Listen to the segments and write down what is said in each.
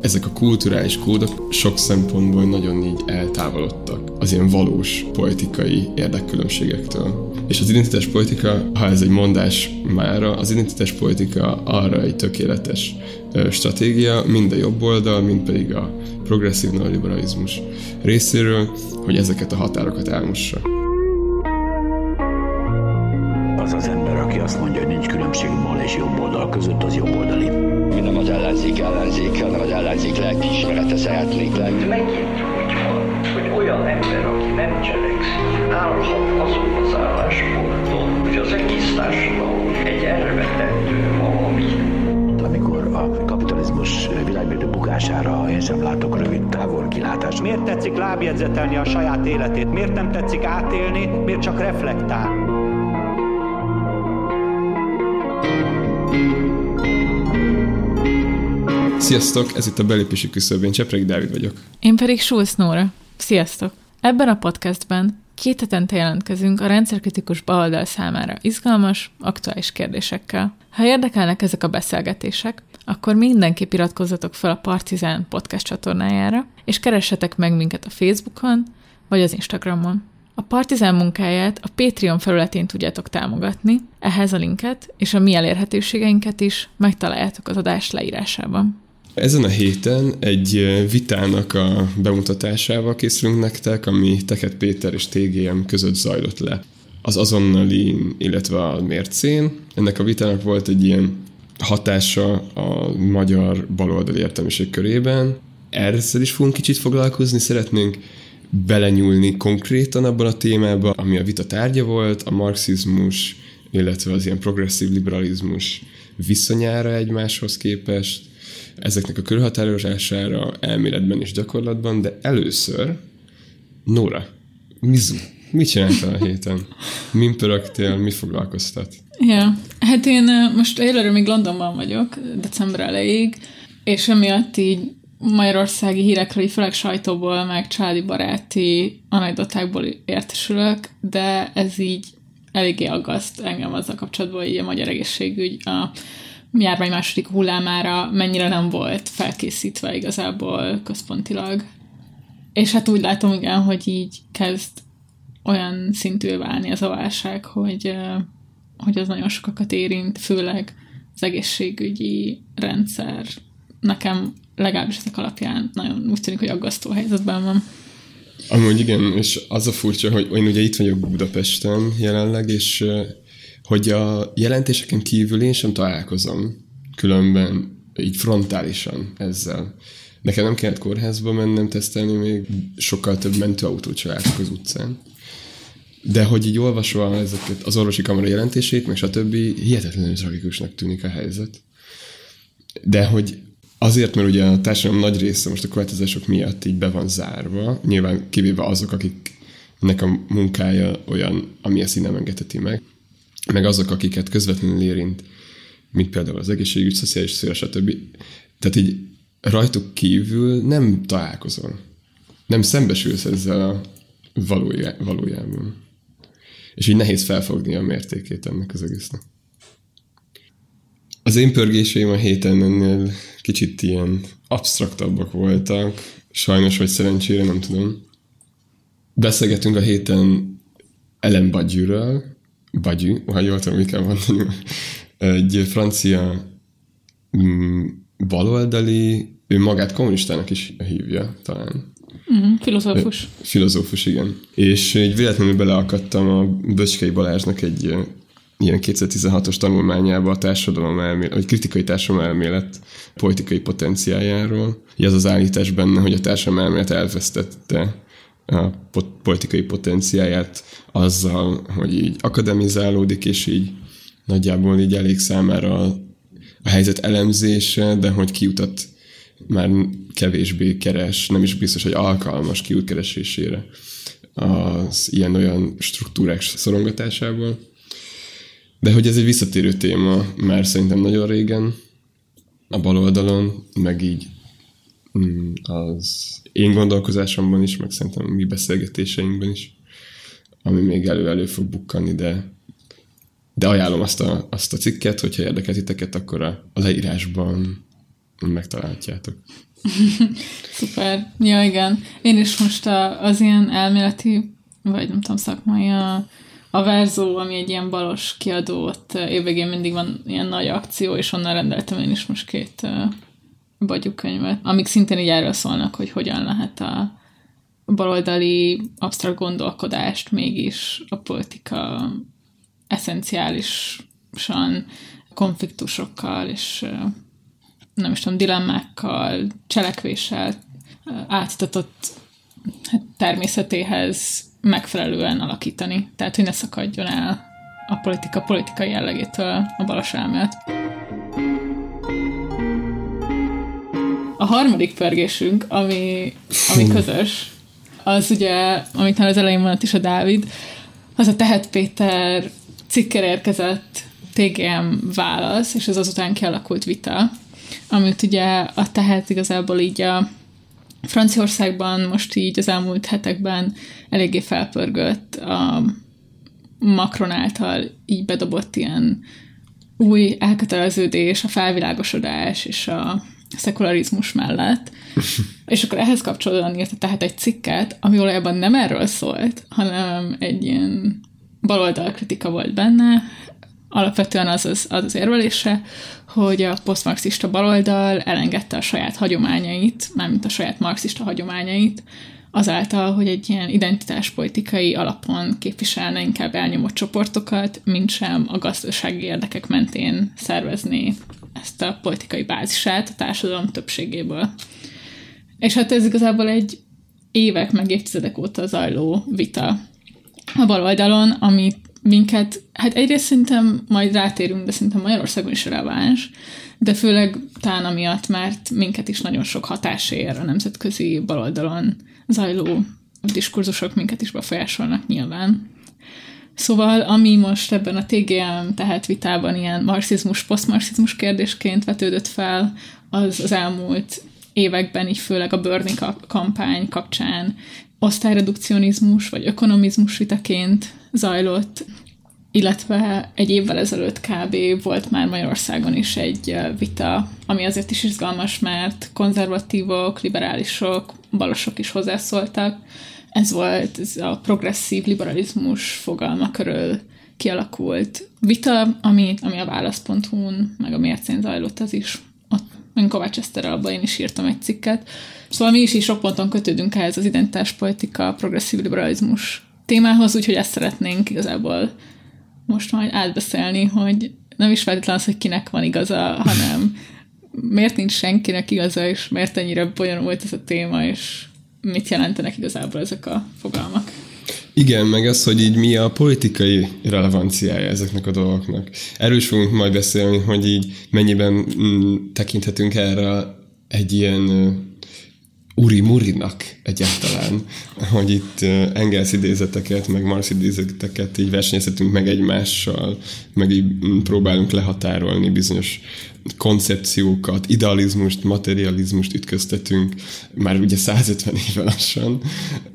Ezek a kulturális kódok sok szempontból nagyon így eltávolodtak az ilyen valós politikai érdekkülönbségektől. És az identitás politika, ha ez egy mondás mára, az identitás politika arra egy tökéletes stratégia, mind a jobb oldal, mind pedig a progresszív neoliberalizmus részéről, hogy ezeket a határokat elmossa. Az az ember, aki azt mondja, hogy nincs különbség bal és jobb oldal között, az jobb oldali. Mi nem az ellenzék ellenzék, hanem az ellenzék lelkiismerete szeretnék lenni. Megint úgy van, hogy olyan ember, aki nem cselekszik, állhat azon az állásponton, hogy az egész társadalom egy elvetendő valami. Amikor a kapitalizmus világmérdő bukására én sem látok rövid távol kilátást. Miért tetszik lábjegyzetelni a saját életét? Miért nem tetszik átélni? Miért csak reflektál? Sziasztok, ez itt a belépési küszöb, én Csepreg Dávid vagyok. Én pedig Schulz Nóra. Sziasztok! Ebben a podcastben két hetente jelentkezünk a rendszerkritikus baloldal számára izgalmas, aktuális kérdésekkel. Ha érdekelnek ezek a beszélgetések, akkor mindenképp iratkozzatok fel a Partizán podcast csatornájára, és keressetek meg minket a Facebookon vagy az Instagramon. A Partizán munkáját a Patreon felületén tudjátok támogatni, ehhez a linket és a mi elérhetőségeinket is megtaláljátok az adás leírásában. Ezen a héten egy vitának a bemutatásával készülünk nektek, ami Teket Péter és TGM között zajlott le. Az azonnali, illetve a mércén. Ennek a vitának volt egy ilyen hatása a magyar baloldali értelmiség körében. Ezzel is fogunk kicsit foglalkozni, szeretnénk belenyúlni konkrétan abban a témában, ami a vita tárgya volt, a marxizmus, illetve az ilyen progresszív liberalizmus viszonyára egymáshoz képest, ezeknek a körhatározására elméletben és gyakorlatban, de először Nóra, Mizu, mit csináltál a héten? Min pörögtél, mi foglalkoztat? Ja, hát én most egyelőre még Londonban vagyok, december elejéig, és emiatt így magyarországi hírekről, főleg sajtóból, meg családi baráti anekdotákból értesülök, de ez így eléggé aggaszt engem azzal kapcsolatban, hogy a magyar egészségügy a járvány második hullámára mennyire nem volt felkészítve igazából központilag. És hát úgy látom, igen, hogy így kezd olyan szintű válni ez a válság, hogy, hogy az nagyon sokakat érint, főleg az egészségügyi rendszer. Nekem legalábbis ezek alapján nagyon úgy tűnik, hogy aggasztó helyzetben van. Amúgy igen, és az a furcsa, hogy én ugye itt vagyok Budapesten jelenleg, és hogy a jelentéseken kívül én sem találkozom különben így frontálisan ezzel. Nekem nem kellett kórházba mennem tesztelni, még sokkal több mentőautót csaláltak az utcán. De hogy így olvasva ezeket az orvosi kamara jelentését, meg stb. hihetetlenül tragikusnak tűnik a helyzet. De hogy azért, mert ugye a társadalom nagy része most a korlátozások miatt így be van zárva, nyilván kivéve azok, akiknek a munkája olyan, ami ezt így nem engedheti meg, meg azok, akiket közvetlenül érint, mint például az egészségügy, szociális szféra, stb. Tehát így rajtuk kívül nem találkozol. Nem szembesülsz ezzel a valójá, valójában. És így nehéz felfogni a mértékét ennek az egésznek. Az én pörgéseim a héten ennél kicsit ilyen absztraktabbak voltak, sajnos vagy szerencsére, nem tudom. Beszélgetünk a héten Ellen Badgyűről, Bagyű, ha jól tudom, mit kell mondani, egy francia mm, baloldali, ő magát kommunistának is hívja talán. Mm, filozófus. Filozófus, igen. És így véletlenül beleakadtam a Böcskei Balázsnak egy ilyen 2016-os tanulmányába a társadalom elmélet, vagy kritikai társadalom elmélet politikai potenciájáról. Ez az állítás benne, hogy a társadalom elmélet elvesztette a politikai potenciáját azzal, hogy így akademizálódik, és így nagyjából így elég számára a, a helyzet elemzése, de hogy kiutat már kevésbé keres, nem is biztos, hogy alkalmas kiút keresésére az ilyen-olyan struktúrák szorongatásából. De hogy ez egy visszatérő téma már szerintem nagyon régen a bal oldalon, meg így mm, az én gondolkozásomban is, meg szerintem mi beszélgetéseinkben is, ami még elő-elő fog bukkanni, de, de ajánlom azt a, azt a cikket, hogyha érdekel titeket, akkor a, a leírásban megtalálhatjátok. Szuper. Ja, igen. Én is most a, az ilyen elméleti, vagy nem tudom, szakmai a, a Verzó, ami egy ilyen balos kiadó, ott évvégén mindig van ilyen nagy akció, és onnan rendeltem én is most két bagyukönyvet, amik szintén így erről szólnak, hogy hogyan lehet a baloldali absztrakt gondolkodást mégis a politika eszenciálisan konfliktusokkal és nem is tudom, dilemmákkal, cselekvéssel átitatott hát, természetéhez megfelelően alakítani. Tehát, hogy ne szakadjon el a politika politikai jellegétől a balos elmélet. A harmadik pörgésünk, ami, ami közös, az ugye, amit már az elején mondott is a Dávid, az a Tehet Péter cikker érkezett TGM válasz, és az azután kialakult vita, amit ugye a Tehet igazából így a Franciaországban most így az elmúlt hetekben eléggé felpörgött a Macron által így bedobott ilyen új elköteleződés, a felvilágosodás és a szekularizmus mellett. és akkor ehhez kapcsolódóan írta tehát egy cikket, ami valójában nem erről szólt, hanem egy ilyen baloldal kritika volt benne, alapvetően az az, az, az érvelése, hogy a posztmarxista baloldal elengedte a saját hagyományait, mármint a saját marxista hagyományait, azáltal, hogy egy ilyen identitáspolitikai alapon képviselne inkább elnyomott csoportokat, mint sem a gazdasági érdekek mentén szervezni ezt a politikai bázisát a társadalom többségéből. És hát ez igazából egy évek, meg évtizedek óta zajló vita a baloldalon, amit minket, hát egyrészt szerintem majd rátérünk, de szerintem Magyarországon is releváns, de főleg talán amiatt, mert minket is nagyon sok hatás ér a nemzetközi baloldalon zajló diskurzusok minket is befolyásolnak nyilván. Szóval, ami most ebben a TGM tehát vitában ilyen marxizmus, posztmarxizmus kérdésként vetődött fel, az az elmúlt években, így főleg a Bernie kampány kapcsán osztályredukcionizmus vagy ökonomizmus vitaként zajlott, illetve egy évvel ezelőtt kb. volt már Magyarországon is egy vita, ami azért is izgalmas, mert konzervatívok, liberálisok, balosok is hozzászóltak. Ez volt ez a progresszív liberalizmus fogalma körül kialakult vita, ami, ami a válasz.hu-n, meg a mércén zajlott, az is ott én Kovács Eszterrel én is írtam egy cikket. Szóval mi is is sok ponton kötődünk ehhez az identitáspolitika, progresszív liberalizmus témához, úgyhogy ezt szeretnénk igazából most majd átbeszélni, hogy nem is feltétlenül az, hogy kinek van igaza, hanem miért nincs senkinek igaza, és miért ennyire bonyolult ez a téma, és mit jelentenek igazából ezek a fogalmak. Igen, meg az, hogy így mi a politikai relevanciája ezeknek a dolgoknak. Erről is fogunk majd beszélni, hogy így mennyiben mm, tekinthetünk erre egy ilyen Uri Murinak egyáltalán, hogy itt Engels idézeteket, meg Marx idézeteket így versenyezhetünk meg egymással, meg így mm, próbálunk lehatárolni bizonyos koncepciókat, idealizmust, materializmust ütköztetünk már ugye 150 éve lassan,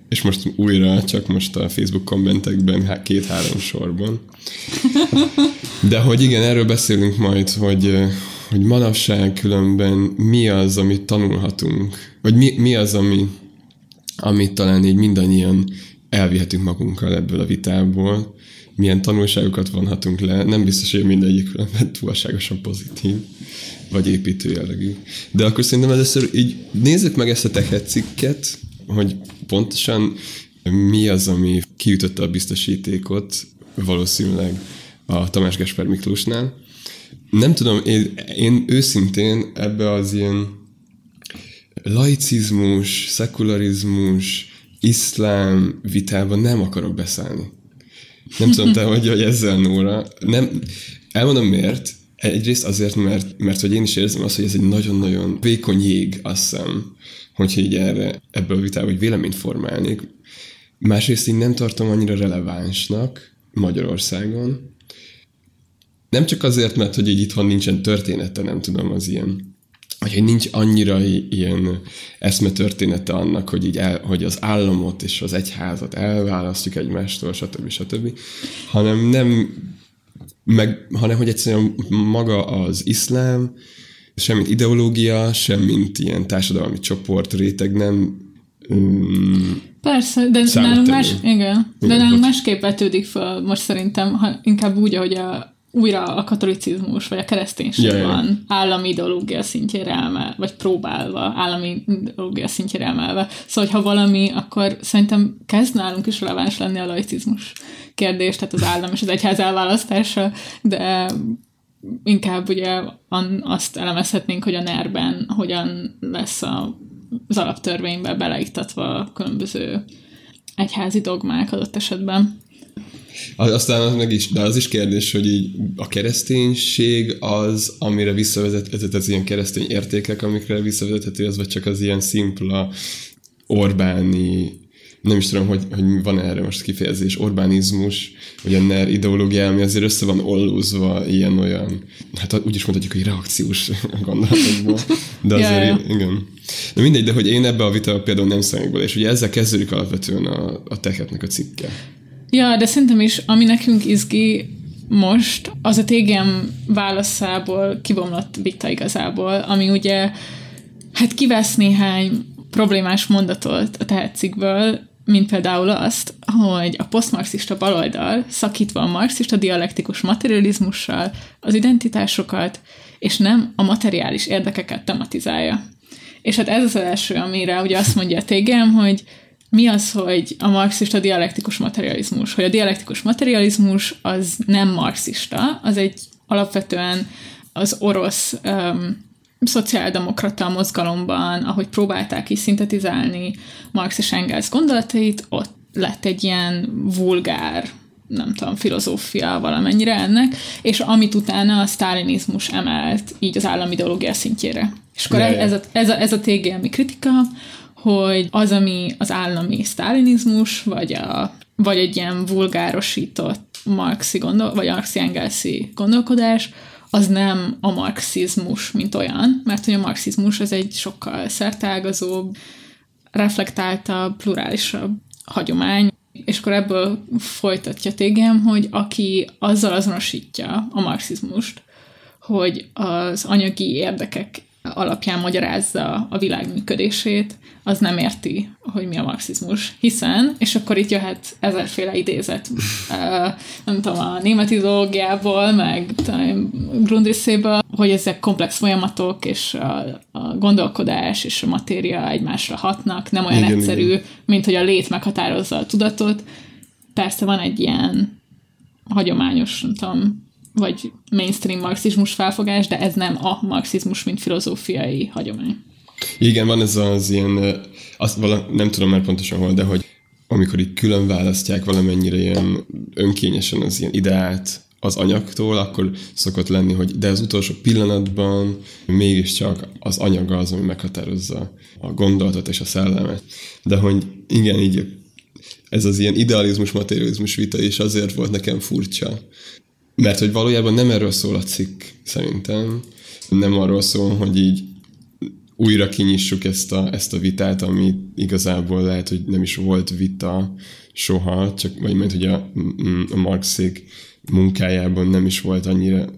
és most újra csak most a Facebook kommentekben két-három sorban. De hogy igen, erről beszélünk majd, hogy, hogy manapság különben mi az, amit tanulhatunk, vagy mi, mi az, ami, amit talán így mindannyian elvihetünk magunkkal ebből a vitából, milyen tanulságokat vonhatunk le. Nem biztos, hogy mindegyik túlságosan pozitív, vagy építő jellegű. De akkor szerintem először így nézzük meg ezt a tehet hogy pontosan mi az, ami kiütötte a biztosítékot valószínűleg a Tamás Gesper Miklósnál. Nem tudom, én, én őszintén ebbe az ilyen laicizmus, szekularizmus, iszlám vitában nem akarok beszállni. Nem tudom te, hogy, hogy ezzel Nóra. Nem, elmondom miért. Egyrészt azért, mert, mert hogy én is érzem azt, hogy ez egy nagyon-nagyon vékony jég, azt hiszem, hogyha így erre, ebből a vitába egy véleményt formálnék. Másrészt én nem tartom annyira relevánsnak Magyarországon. Nem csak azért, mert hogy így itthon nincsen története, nem tudom, az ilyen vagy hogy nincs annyira ilyen eszme története annak, hogy, így el, hogy az államot és az egyházat elválasztjuk egymástól, stb. stb. hanem nem meg, hanem hogy egyszerűen maga az iszlám sem mint ideológia, sem mint ilyen társadalmi csoport, réteg nem um, Persze, de nálunk, más, igen, de Igen, nálunk bocs. másképp vetődik fel, most szerintem, ha inkább úgy, ahogy a, újra a katolicizmus vagy a kereszténység ja. van állami ideológia szintjére emelve, vagy próbálva állami ideológia szintjére emelve. Szóval, ha valami, akkor szerintem kezd nálunk is releváns lenni a laicizmus kérdés, tehát az állam és az egyház elválasztása, de inkább ugye azt elemezhetnénk, hogy a NER-ben hogyan lesz a, az alaptörvénybe beleiktatva a különböző egyházi dogmák adott esetben. Az- Aztán az meg is, de az is kérdés, hogy így a kereszténység az, amire visszavezet, ez az ilyen keresztény értékek, amikre visszavezethető, az vagy csak az ilyen szimpla Orbáni, nem is tudom, hogy, hogy van erre most kifejezés, Orbánizmus, vagy a NER ideológia, ami azért össze van ollózva ilyen-olyan, hát úgy is mondhatjuk, hogy reakciós gondolatokból, de azért, ja. igen. De mindegy, de hogy én ebbe a vita például nem számít bele, és ugye ezzel kezdődik alapvetően a, a techetnek a cikke. Ja, de szerintem is, ami nekünk izgi most, az a TGM válaszából kibomlott vita igazából, ami ugye hát kivesz néhány problémás mondatot a tehetcikkből, mint például azt, hogy a posztmarxista baloldal szakítva a marxista dialektikus materializmussal az identitásokat, és nem a materiális érdekeket tematizálja. És hát ez az első, amire ugye azt mondja a TGM, hogy mi az, hogy a marxista dialektikus materializmus? Hogy a dialektikus materializmus az nem marxista, az egy alapvetően az orosz um, szociáldemokrata mozgalomban, ahogy próbálták is szintetizálni Marx és Engels gondolatait, ott lett egy ilyen vulgár nem tudom, filozófia valamennyire ennek, és amit utána a sztálinizmus emelt így az államideológia szintjére. És akkor ez a, ez a, ez a TGM-i kritika, hogy az, ami az állami sztálinizmus, vagy, a, vagy egy ilyen vulgárosított marxi gondol, vagy marxi engelszi gondolkodás, az nem a marxizmus, mint olyan, mert hogy a marxizmus az egy sokkal szertágazóbb, reflektáltabb, plurálisabb hagyomány, és akkor ebből folytatja tégem, hogy aki azzal azonosítja a marxizmust, hogy az anyagi érdekek alapján magyarázza a világ működését, az nem érti, hogy mi a marxizmus. Hiszen, és akkor itt jöhet ezerféle idézet, ö, nem tudom, a német ideológiából, meg tudom, Grundrisszéből, hogy ezek komplex folyamatok, és a, a gondolkodás és a matéria egymásra hatnak, nem olyan Igen, egyszerű, igen. mint hogy a lét meghatározza a tudatot. Persze van egy ilyen hagyományos, nem tudom, vagy mainstream marxizmus felfogás, de ez nem a marxizmus, mint filozófiai hagyomány. Igen, van ez az ilyen, azt vala, nem tudom már pontosan hol, de hogy amikor így külön választják valamennyire ilyen önkényesen az ilyen ideát az anyagtól, akkor szokott lenni, hogy de az utolsó pillanatban mégiscsak az anyag az, ami meghatározza a gondolatot és a szellemet. De hogy igen, így ez az ilyen idealizmus, materializmus vita is azért volt nekem furcsa. Mert hogy valójában nem erről szól a cikk, szerintem. Nem arról szól, hogy így újra kinyissuk ezt a, ezt a vitát, ami igazából lehet, hogy nem is volt vita soha, csak vagy mert hogy a, a Marxék munkájában nem is volt annyira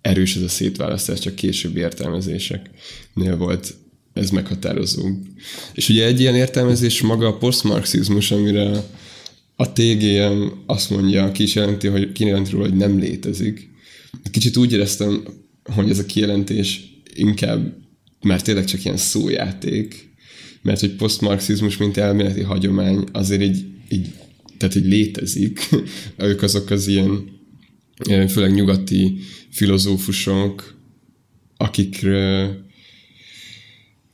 erős ez a szétválasztás, csak későbbi értelmezéseknél volt ez meghatározó. És ugye egy ilyen értelmezés maga a posztmarxizmus, amire a TGM azt mondja, ki is hogy kijelenti róla, hogy nem létezik. Kicsit úgy éreztem, hogy ez a kijelentés inkább már tényleg csak ilyen szójáték, mert hogy posztmarxizmus, mint elméleti hagyomány, azért így, így tehát hogy létezik. ők azok az ilyen, főleg nyugati filozófusok, akikre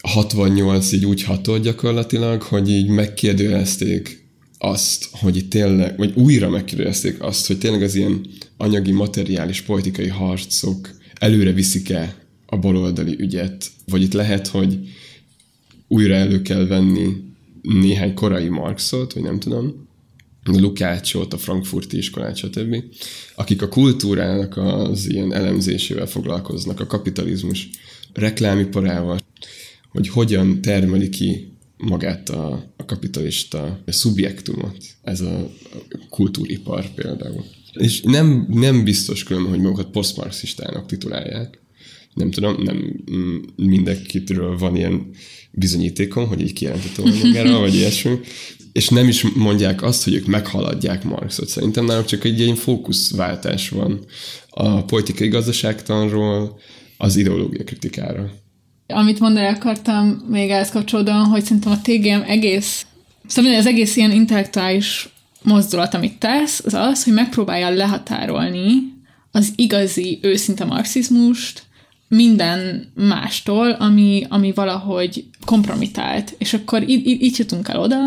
68 így úgy hatolt gyakorlatilag, hogy így megkérdőjelezték azt, hogy itt tényleg, vagy újra megkérdezték azt, hogy tényleg az ilyen anyagi, materiális, politikai harcok előre viszik-e a baloldali ügyet, vagy itt lehet, hogy újra elő kell venni néhány korai Marxot, vagy nem tudom, Lukácsot, a frankfurti iskolát, stb., akik a kultúrának az ilyen elemzésével foglalkoznak, a kapitalizmus reklámiparával, hogy hogyan termeli ki magát a, a kapitalista szubjektumot, ez a kultúripar például. És nem, nem biztos különben, hogy magukat posztmarxistának titulálják, nem tudom, nem mm, mindenkitről van ilyen bizonyítékom, hogy így kijelentett magára, vagy ilyesmi, és nem is mondják azt, hogy ők meghaladják Marxot. Szerintem náluk csak egy ilyen fókuszváltás van a politikai gazdaságtanról az ideológia kritikára. Amit mondani akartam még ehhez kapcsolódóan, hogy szerintem a TGM egész, szóval az egész ilyen intellektuális mozdulat, amit tesz, az az, hogy megpróbálja lehatárolni az igazi, őszinte marxizmust minden mástól, ami, ami valahogy kompromitált. És akkor így, így, így jutunk el oda,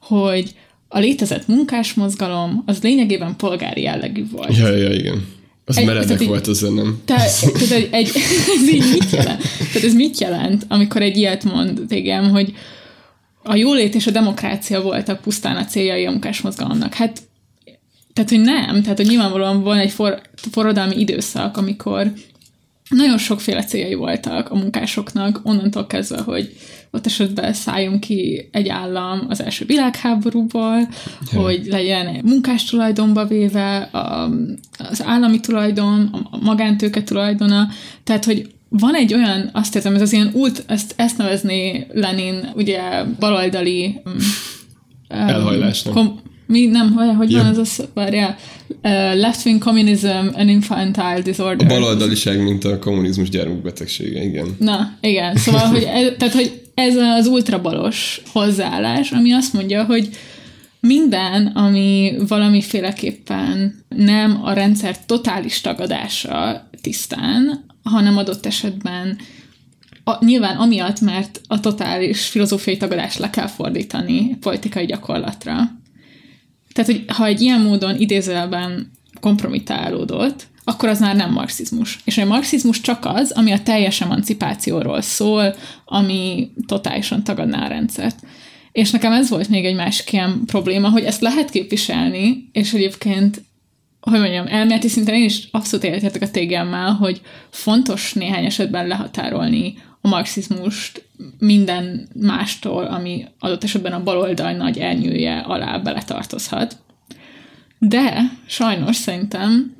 hogy a létezett munkásmozgalom az lényegében polgári jellegű volt. Ja, ja, igen. Az egy, meredek tehát volt az nem. Tehát, tehát egy, egy, ez így mit jelent? Tehát ez mit jelent, amikor egy ilyet mond tégem, hogy a jólét és a demokrácia voltak pusztán a céljai a munkásmozgalomnak. Hát, tehát, hogy nem. Tehát, hogy nyilvánvalóan van egy for, forradalmi időszak, amikor nagyon sokféle céljai voltak a munkásoknak, onnantól kezdve, hogy ott esetben szálljunk ki egy állam az első világháborúból, ja. hogy legyen munkás tulajdonba véve a, az állami tulajdon, a magántőke tulajdona, tehát, hogy van egy olyan, azt hiszem, ez az ilyen ult, ezt, ezt nevezni Lenin, ugye baloldali um, elhajlásnak. Kom, mi nem, hogy, hogy ja. van az a várjál, uh, left-wing communism an infantile disorder. A baloldaliság, mint a kommunizmus gyermekbetegsége, igen. Na, igen, szóval, hogy ez, tehát, hogy ez az ultrabalos hozzáállás, ami azt mondja, hogy minden, ami valamiféleképpen nem a rendszer totális tagadása tisztán, hanem adott esetben a, nyilván amiatt, mert a totális filozófiai tagadást le kell fordítani politikai gyakorlatra. Tehát, hogy ha egy ilyen módon idézőjelben kompromitálódott, akkor az már nem marxizmus. És a marxizmus csak az, ami a teljes emancipációról szól, ami totálisan tagadná a rendszert. És nekem ez volt még egy másik ilyen probléma, hogy ezt lehet képviselni, és egyébként hogy mondjam, elméleti szinten én is abszolút értetek a tégemmel, hogy fontos néhány esetben lehatárolni a marxizmust minden mástól, ami adott esetben a baloldal nagy elnyője alá beletartozhat. De sajnos szerintem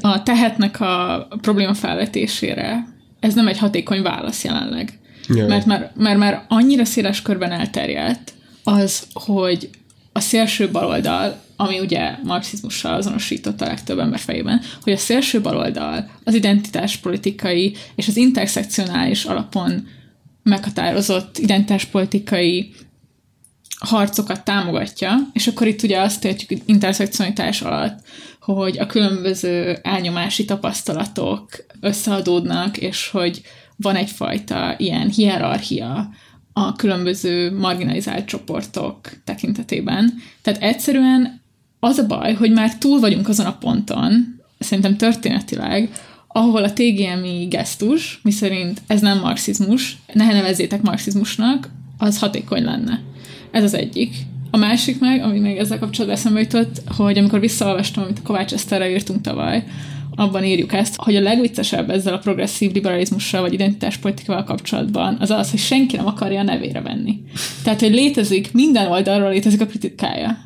a tehetnek a probléma felvetésére ez nem egy hatékony válasz jelenleg. Jaj. Mert már, mert már annyira széles körben elterjedt az, hogy a szélső baloldal, ami ugye marxizmussal azonosított a legtöbb ember fejében, hogy a szélső baloldal az identitáspolitikai és az interszekcionális alapon meghatározott identitáspolitikai harcokat támogatja, és akkor itt ugye azt értjük interszekcionalitás alatt, hogy a különböző elnyomási tapasztalatok összeadódnak, és hogy van egyfajta ilyen hierarchia a különböző marginalizált csoportok tekintetében. Tehát egyszerűen az a baj, hogy már túl vagyunk azon a ponton, szerintem történetileg, ahol a TGMI gesztus, miszerint ez nem marxizmus, ne nevezzétek marxizmusnak, az hatékony lenne. Ez az egyik. A másik meg, ami még ezzel kapcsolatban eszembe jutott, hogy amikor visszaolvastam, amit a Kovács Eszterre írtunk tavaly, abban írjuk ezt, hogy a legviccesebb ezzel a progresszív liberalizmussal vagy identitáspolitikával kapcsolatban az az, hogy senki nem akarja a nevére venni. Tehát, hogy létezik, minden oldalról létezik a kritikája.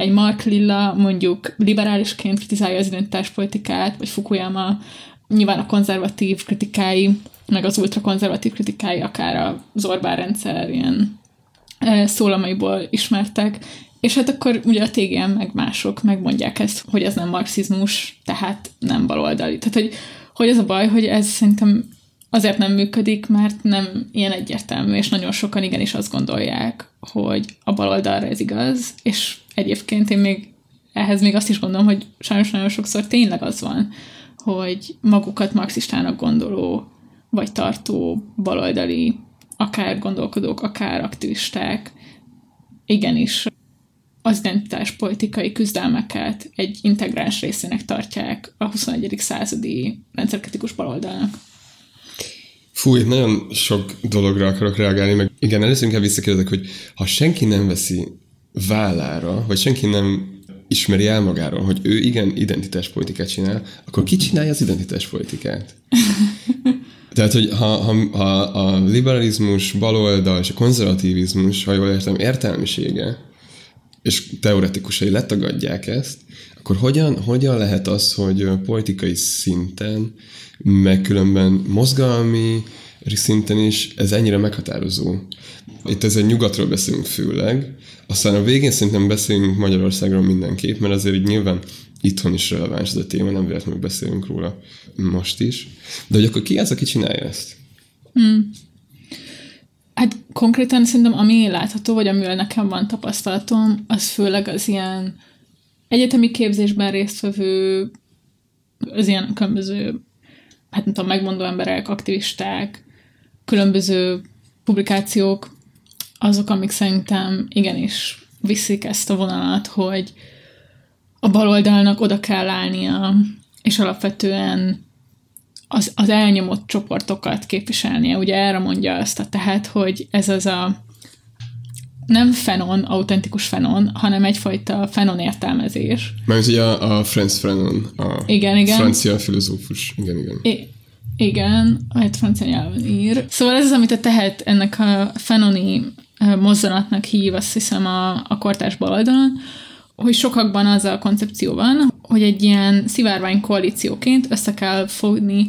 Egy Mark Lilla mondjuk liberálisként kritizálja az identitáspolitikát, vagy Fukuyama nyilván a konzervatív kritikái, meg az ultrakonzervatív kritikái, akár az Orbán rendszer ilyen e, szólamaiból ismertek, és hát akkor ugye a TGM meg mások megmondják ezt, hogy ez nem marxizmus, tehát nem baloldali. Tehát, hogy, hogy az a baj, hogy ez szerintem azért nem működik, mert nem ilyen egyértelmű, és nagyon sokan igenis azt gondolják, hogy a baloldalra ez igaz, és egyébként én még ehhez még azt is gondolom, hogy sajnos nagyon sokszor tényleg az van, hogy magukat marxistának gondoló, vagy tartó baloldali, akár gondolkodók, akár aktivisták, igenis az identitás politikai küzdelmeket egy integráns részének tartják a 21. századi rendszerkritikus baloldalnak. Fú, itt nagyon sok dologra akarok reagálni, meg igen, először inkább visszakérdezek, hogy ha senki nem veszi vállára, vagy senki nem ismeri el magáról, hogy ő igen identitáspolitikát csinál, akkor ki csinálja az identitáspolitikát? Tehát, hogy ha, ha, ha a liberalizmus, baloldal és a konzervativizmus, ha jól értem, értelmisége, és teoretikusai letagadják ezt, akkor hogyan, hogyan lehet az, hogy politikai szinten, meg különben mozgalmi szinten is ez ennyire meghatározó? Itt ez egy nyugatról beszélünk főleg, aztán a végén szerintem beszélünk Magyarországról mindenképp, mert azért így nyilván itthon is releváns ez a téma, nem véletlenül beszélünk róla most is. De hogy akkor ki az, aki csinálja ezt? Hát konkrétan szerintem ami látható, vagy amivel nekem van tapasztalatom, az főleg az ilyen egyetemi képzésben résztvevő, az ilyen különböző, hát nem tudom, megmondó emberek, aktivisták, különböző publikációk, azok, amik szerintem igenis viszik ezt a vonalat, hogy a baloldalnak oda kell állnia, és alapvetően az, az elnyomott csoportokat képviselnie. Ugye erre mondja azt a tehát, hogy ez az a nem fenon, autentikus fenon, hanem egyfajta fenon értelmezés. Mert ugye a, a Franz Fanon, a Igen, igen. francia filozófus. Igen, igen. I- igen, egy francia nyelven ír. Szóval ez az, amit a tehet ennek a fenoni mozzanatnak hív, azt hiszem a, a kortárs baloldalon, hogy sokakban az a koncepció van, hogy egy ilyen szivárvány koalícióként össze kell fogni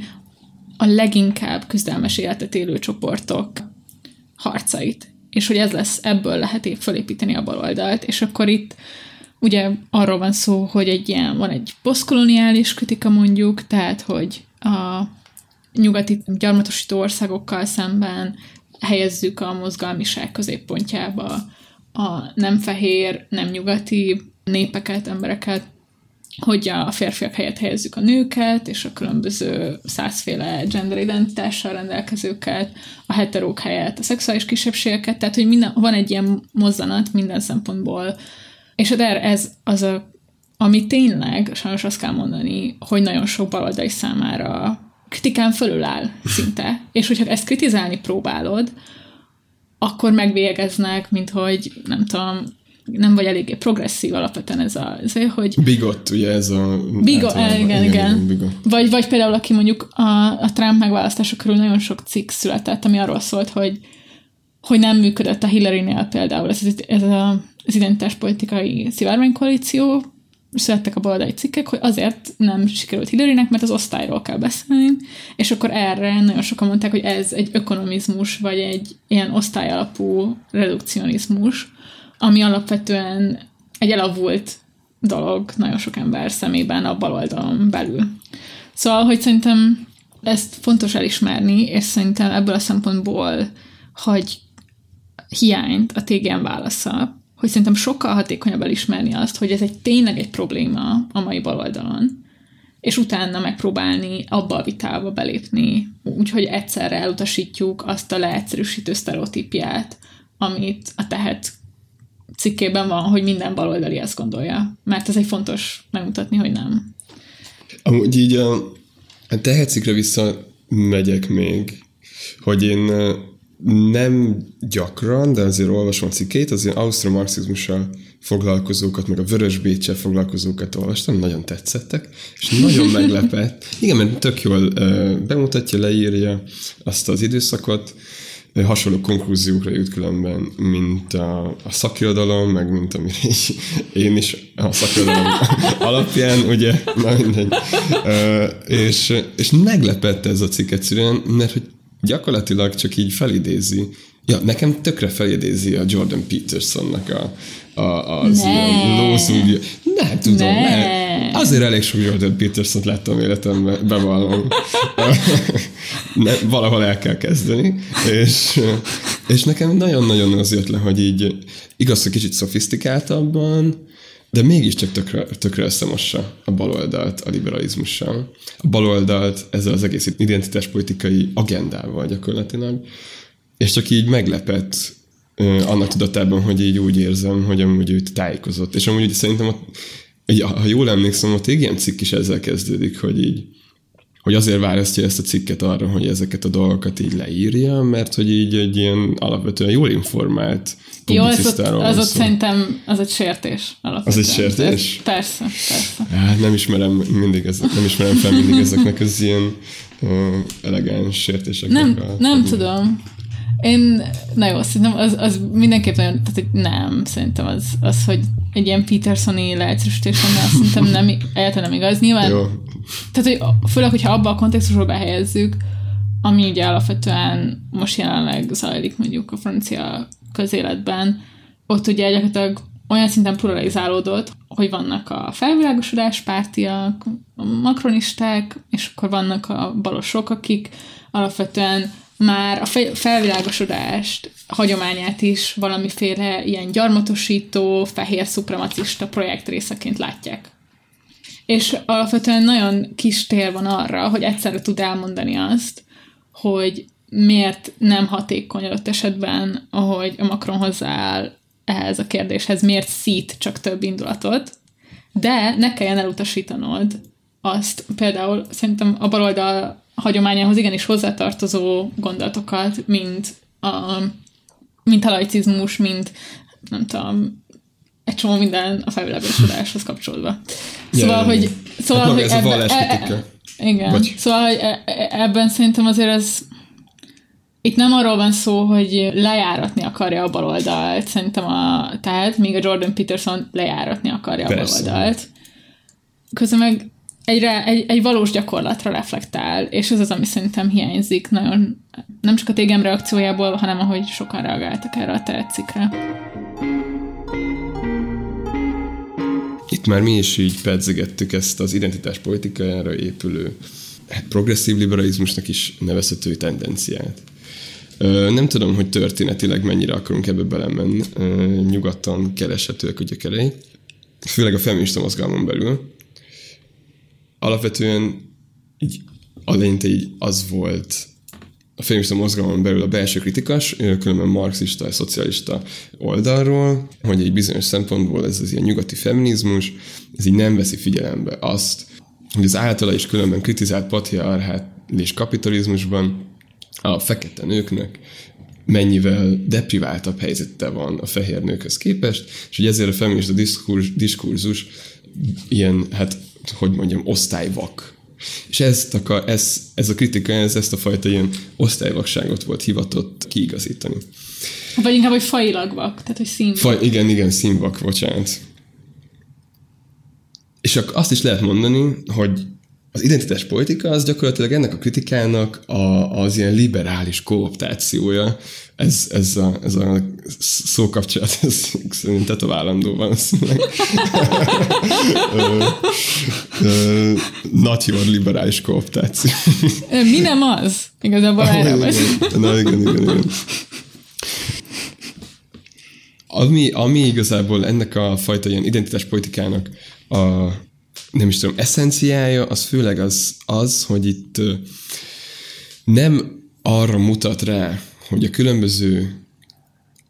a leginkább küzdelmes életet élő csoportok harcait. És hogy ez lesz, ebből lehet épp fölépíteni a baloldalt, és akkor itt ugye arról van szó, hogy egy ilyen, van egy posztkoloniális kritika mondjuk, tehát, hogy a nyugati gyarmatosító országokkal szemben helyezzük a mozgalmiság középpontjába a nem fehér, nem nyugati népeket, embereket, hogy a férfiak helyett helyezzük a nőket, és a különböző százféle gender identitással rendelkezőket, a heterók helyett a szexuális kisebbségeket, tehát hogy minden, van egy ilyen mozzanat minden szempontból, és hát erre ez az a, ami tényleg, sajnos azt kell mondani, hogy nagyon sok baloldali számára kritikán fölül áll szinte, és hogyha ezt kritizálni próbálod, akkor megvégeznek, mint hogy nem tudom, nem vagy eléggé progresszív alapvetően ez a, ez, hogy Bigot, ugye ez a... Bigo, általában- igen, igen. bigot. Vagy, vagy például, aki mondjuk a, a Trump megválasztása körül nagyon sok cikk született, ami arról szólt, hogy, hogy nem működött a Hillary-nél például ez, az- ez a, az identitáspolitikai szivárványkoalíció, születtek a baloldali cikkek, hogy azért nem sikerült Hillarynek, mert az osztályról kell beszélni, és akkor erre nagyon sokan mondták, hogy ez egy ökonomizmus, vagy egy ilyen osztályalapú redukcionizmus, ami alapvetően egy elavult dolog nagyon sok ember szemében a baloldalon belül. Szóval, hogy szerintem ezt fontos elismerni, és szerintem ebből a szempontból, hogy hiányt a TGM válasza, hogy szerintem sokkal hatékonyabb elismerni azt, hogy ez egy tényleg egy probléma a mai baloldalon, és utána megpróbálni abba a vitába belépni, úgyhogy egyszerre elutasítjuk azt a leegyszerűsítő sztereotípiát, amit a tehet cikkében van, hogy minden baloldali ezt gondolja. Mert ez egy fontos megmutatni, hogy nem. Amúgy így a, a tehetszikre vissza megyek még, hogy én nem gyakran, de azért olvasom a cikkét, az ilyen ausztromarxizmussal foglalkozókat, meg a vörös bécsel foglalkozókat olvastam, nagyon tetszettek, és nagyon meglepett. Igen, mert tök jól bemutatja, leírja azt az időszakot, hasonló konklúziókra jut különben, mint a, a szakirodalom, meg mint amire én is a szakirodalom alapján, ugye, na mindegy. Ö, és, és meglepette ez a cikk egyszerűen, mert hogy gyakorlatilag csak így felidézi, ja, nekem tökre felidézi a Jordan Petersonnak a, a, az Ne. ilyen lózungja. Nem tudom, Ne. ne. azért elég sok Jordan Peterson-t láttam életemben, bevallom. ne, valahol el kell kezdeni, és, és nekem nagyon-nagyon az jött le, hogy így igaz, hogy kicsit szofisztikáltabban, de mégiscsak tökre, tökre összemossa a baloldalt a liberalizmussal. A baloldalt ezzel az egész identitáspolitikai agendával gyakorlatilag, és csak így meglepett ö, annak tudatában, hogy így úgy érzem, hogy amúgy őt tájékozott. És amúgy szerintem, ott, így, ha jól emlékszem, ott igen cikk is ezzel kezdődik, hogy így hogy azért választja ezt a cikket arra, hogy ezeket a dolgokat így leírja, mert hogy így egy ilyen alapvetően jól informált Jó, az ott, publicisztáról az ott szerintem az egy sértés. Alapvetően. Az egy sértés? Ez, persze, persze. Hát nem ismerem mindig ezek, nem ismerem fel mindig ezeknek az ilyen uh, elegáns sértéseknek. Nem, a- nem tudom. Én, na jó, szerintem az, az mindenképp nagyon, tehát hogy nem, szerintem az, az hogy egy ilyen Petersoni leegyszerűsítés szerintem nem, egyáltalán nem igaz. Nyilván, Jó. Tehát hogy főleg, hogyha abba a kontextusba behelyezzük, ami ugye alapvetően most jelenleg zajlik mondjuk a francia közéletben, ott ugye gyakorlatilag olyan szinten pluralizálódott, hogy vannak a felvilágosodás pártiak, a makronisták, és akkor vannak a balosok, akik alapvetően már a fe- felvilágosodást, hagyományát is valamiféle ilyen gyarmatosító, fehér szupremacista projekt részeként látják. És alapvetően nagyon kis tér van arra, hogy egyszerre tud elmondani azt, hogy miért nem hatékony adott esetben, ahogy a Macron hozzááll ehhez a kérdéshez, miért szít csak több indulatot, de ne kelljen elutasítanod azt, például szerintem a baloldal hagyományához igenis hozzátartozó gondolatokat, mint a, mint a laicizmus, mint nem tudom, egy csomó minden a felvilágosodáshoz kapcsolódva. Szóval, hogy, szóval, hát hogy ez a ebbe- valláskritika. e- e- igen. Bocs. Szóval hogy e- e- ebben szerintem azért ez itt nem arról van szó, hogy lejáratni akarja a baloldalt, szerintem a, tehát még a Jordan Peterson lejáratni akarja Persze. a baloldalt. Közben meg egyre, egy, egy valós gyakorlatra reflektál, és ez az, ami szerintem hiányzik nagyon, nem csak a tégem reakciójából, hanem ahogy sokan reagáltak erre a te cikkre. Itt már mi is így pedzegettük ezt az identitás politikájára épülő hát progresszív liberalizmusnak is nevezhető tendenciát. Nem tudom, hogy történetileg mennyire akarunk ebbe belemenni. Nyugaton kereshetőek a gyökerei. Főleg a feminista mozgalmon belül. Alapvetően így eleinte így az volt a feminista mozgalmon belül a belső kritikas, különben marxista szocialista oldalról, hogy egy bizonyos szempontból ez az ilyen nyugati feminizmus, ez így nem veszi figyelembe azt, hogy az általa is különben kritizált patriarchális kapitalizmusban a fekete nőknek mennyivel depriváltabb helyzete van a fehér nőkhöz képest, és hogy ezért a feminista diskurzus, diskurzus ilyen, hát, hogy mondjam, osztályvak. És ezt akar, ez, ez a kritika, ez ezt a fajta ilyen osztályvakságot volt hivatott kiigazítani. Vagy inkább, hogy failag vak, tehát hogy színvak. Faj, igen, igen, színvak, bocsánat. És azt is lehet mondani, hogy az identitás politika az gyakorlatilag ennek a kritikának a, az ilyen liberális kooptációja. Ez, ez, a, ez a szókapcsolat, ez szerint tetoválandó ö, Not your liberális kooptáció. Mi nem az? Igazából erről beszélünk. Na igen, igen, igen. Ami, ami igazából ennek a fajta ilyen identitáspolitikának a nem is tudom, eszenciája, az főleg az, az hogy itt nem arra mutat rá, hogy a különböző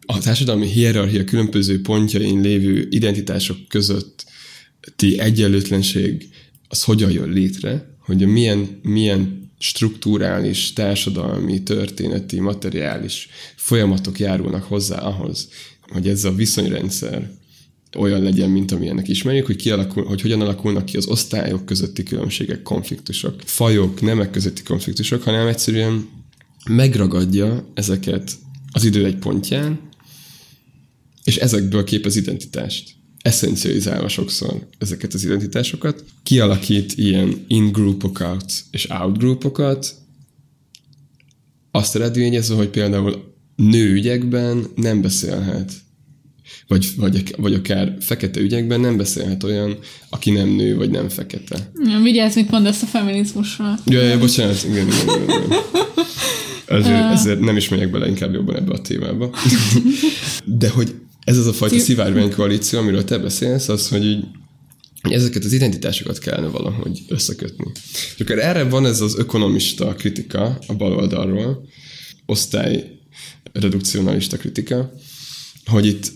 a társadalmi hierarchia különböző pontjain lévő identitások közötti egyenlőtlenség az hogyan jön létre, hogy milyen, milyen strukturális, társadalmi, történeti, materiális folyamatok járulnak hozzá ahhoz, hogy ez a viszonyrendszer olyan legyen, mint amilyennek ismerjük, hogy, kialakul, hogy hogyan alakulnak ki az osztályok közötti különbségek, konfliktusok, fajok, nemek közötti konfliktusok, hanem egyszerűen megragadja ezeket az idő egy pontján, és ezekből képez identitást. Eszencializálva sokszor ezeket az identitásokat. Kialakít ilyen in-groupokat és out-groupokat, azt eredményezve, hogy például nőügyekben nem beszélhet vagy, vagy, vagy akár fekete ügyekben nem beszélhet olyan, aki nem nő, vagy nem fekete. Ja, Vigyázz, mit mondasz a feminizmusról. Ja, ja bocsánat, igen, igen, igen. igen. Ezért, ezért nem is megyek bele inkább jobban ebbe a témába. De hogy ez az a fajta szivárvány koalíció, amiről te beszélsz, az, hogy így ezeket az identitásokat kellene valahogy összekötni. És akkor erre van ez az ökonomista kritika a baloldalról, osztály redukcionalista kritika, hogy itt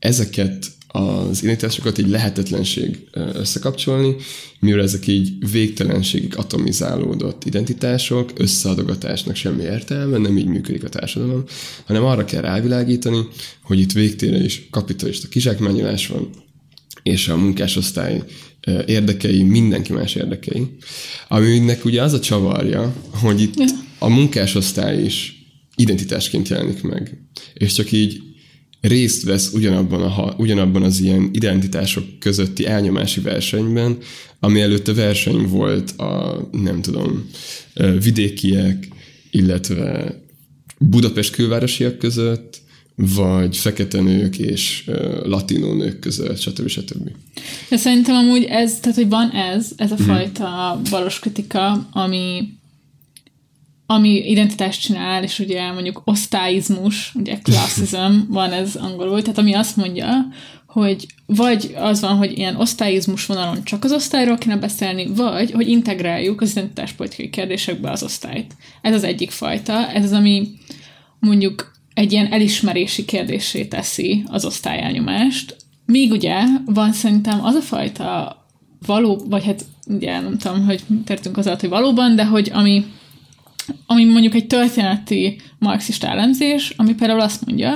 ezeket az identitásokat így lehetetlenség összekapcsolni, mivel ezek így végtelenségig atomizálódott identitások, összeadogatásnak semmi értelme, nem így működik a társadalom, hanem arra kell rávilágítani, hogy itt végtére is kapitalista kizsákmányolás van, és a munkásosztály érdekei, mindenki más érdekei. Aminek ugye az a csavarja, hogy itt a munkásosztály is identitásként jelenik meg. És csak így részt vesz ugyanabban, a, ugyanabban az ilyen identitások közötti elnyomási versenyben, ami a verseny volt a, nem tudom, vidékiek, illetve Budapest külvárosiak között, vagy fekete nők és uh, latinó nők között, stb. stb. De szerintem amúgy ez, tehát hogy van ez, ez a hmm. fajta valós kritika, ami ami identitást csinál, és ugye mondjuk osztályizmus, ugye classism van ez angolul, tehát ami azt mondja, hogy vagy az van, hogy ilyen osztályizmus vonalon csak az osztályról kéne beszélni, vagy hogy integráljuk az identitáspolitikai kérdésekbe az osztályt. Ez az egyik fajta, ez az, ami mondjuk egy ilyen elismerési kérdésé teszi az osztályelnyomást. Míg ugye van szerintem az a fajta való, vagy hát ugye nem tudom, hogy tertünk az alatt, hogy valóban, de hogy ami, ami mondjuk egy történeti marxista elemzés, ami például azt mondja,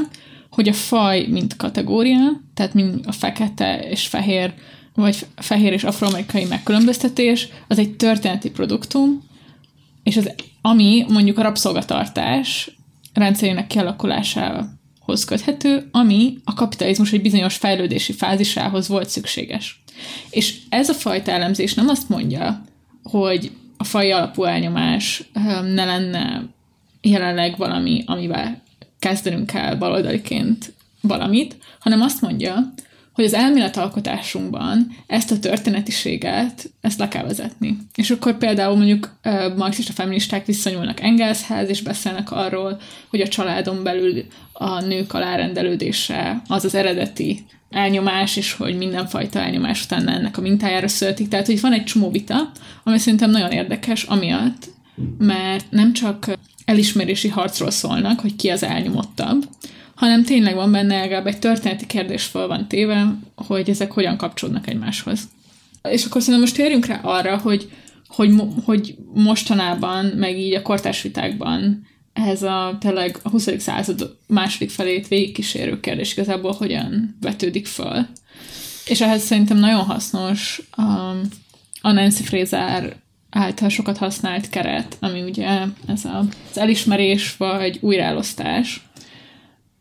hogy a faj, mint kategória, tehát mint a fekete és fehér, vagy fehér és afroamerikai megkülönböztetés, az egy történeti produktum, és az, ami mondjuk a rabszolgatartás rendszerének kialakulásához köthető, ami a kapitalizmus egy bizonyos fejlődési fázisához volt szükséges. És ez a fajta elemzés nem azt mondja, hogy a faj alapú elnyomás ne lenne jelenleg valami, amivel kezdenünk kell baloldaliként valamit, hanem azt mondja, hogy az elméletalkotásunkban ezt a történetiséget, ezt le kell vezetni. És akkor például mondjuk marxista feministák visszanyúlnak Engelshez, és beszélnek arról, hogy a családon belül a nők alárendelődése az az eredeti elnyomás, és hogy mindenfajta elnyomás után ennek a mintájára születik. Tehát, hogy van egy csomó vita, ami szerintem nagyon érdekes, amiatt, mert nem csak elismerési harcról szólnak, hogy ki az elnyomottabb, hanem tényleg van benne legalább egy történeti kérdés fel van téve, hogy ezek hogyan kapcsolódnak egymáshoz. És akkor szerintem most térjünk rá arra, hogy, hogy, hogy mostanában, meg így a kortárs vitákban ez a tényleg a 20. század második felét végigkísérő kérdés igazából hogyan vetődik föl. És ehhez szerintem nagyon hasznos um, a Nancy Fraser által sokat használt keret, ami ugye ez a, az elismerés vagy újraelosztás,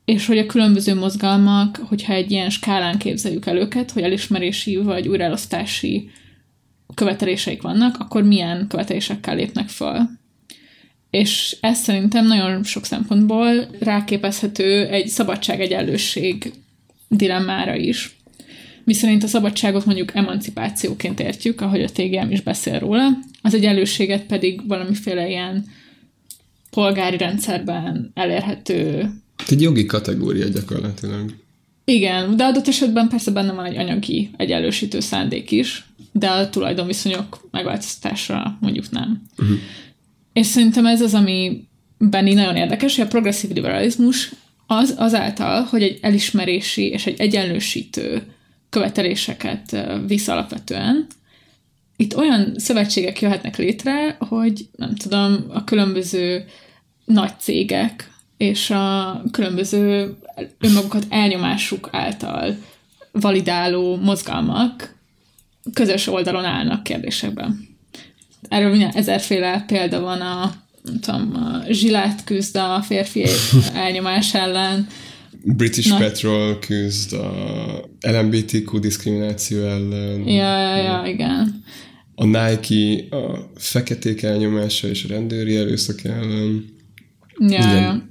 és hogy a különböző mozgalmak, hogyha egy ilyen skálán képzeljük el őket, hogy elismerési vagy újraelosztási követeléseik vannak, akkor milyen követelésekkel lépnek fel. És ez szerintem nagyon sok szempontból ráképezhető egy szabadság-egyenlőség dilemmára is. Mi szerint a szabadságot mondjuk emancipációként értjük, ahogy a TGM is beszél róla, az egyenlőséget pedig valamiféle ilyen polgári rendszerben elérhető egy jogi kategória gyakorlatilag. Igen, de adott esetben persze benne van egy anyagi egyenlősítő szándék is, de a tulajdonviszonyok megváltoztatásra mondjuk nem. Uh-huh. És szerintem ez az, ami benni nagyon érdekes, hogy a progresszív liberalizmus az azáltal, hogy egy elismerési és egy egyenlősítő követeléseket visz alapvetően, itt olyan szövetségek jöhetnek létre, hogy nem tudom, a különböző nagy cégek, és a különböző önmagukat elnyomásuk által validáló mozgalmak közös oldalon állnak kérdésekben. Erről minden ezerféle példa van a, nem tudom, a zsilát küzd a férfi elnyomás ellen, British Na. Petrol küzd a LMBTQ diszkrimináció ellen. Ja, ja, ja, igen. A Nike a feketék elnyomása és a rendőri erőszak ellen. Ja, ja.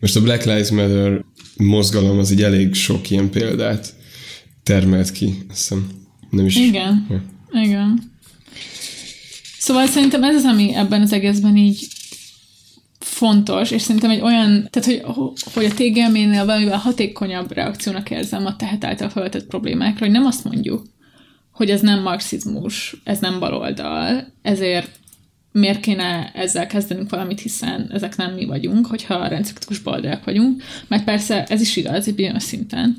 Most a Black Lives Matter mozgalom az így elég sok ilyen példát termelt ki, azt hiszem. Nem is. Igen, ja. igen. Szóval szerintem ez az, ami ebben az egészben így fontos, és szerintem egy olyan, tehát hogy, hogy a TGM-nél valamivel hatékonyabb reakciónak érzem a tehet által felvetett problémákra, hogy nem azt mondjuk, hogy ez nem marxizmus, ez nem baloldal, ezért miért kéne ezzel kezdenünk valamit, hiszen ezek nem mi vagyunk, hogyha rendszerkritikus baloldalak vagyunk, mert persze ez is igaz, egy bizonyos szinten,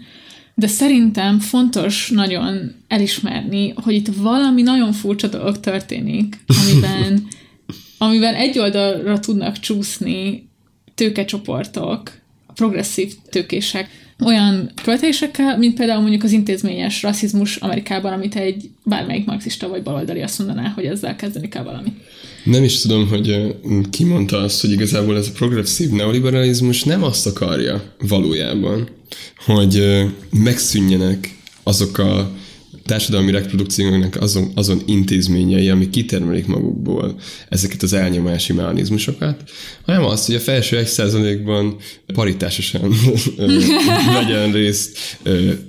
de szerintem fontos nagyon elismerni, hogy itt valami nagyon furcsa dolog történik, amiben, amiben egy oldalra tudnak csúszni tőkecsoportok, progresszív tőkések, olyan követésekkel, mint például mondjuk az intézményes rasszizmus Amerikában, amit egy bármelyik marxista vagy baloldali azt mondaná, hogy ezzel kezdeni kell valamit. Nem is tudom, hogy ki mondta azt, hogy igazából ez a progresszív neoliberalizmus nem azt akarja valójában, hogy megszűnjenek azok a társadalmi reprodukcióknak azon, azon intézményei, amik kitermelik magukból ezeket az elnyomási mechanizmusokat, hanem azt, hogy a felső egy százalékban paritásosan ö, vegyen részt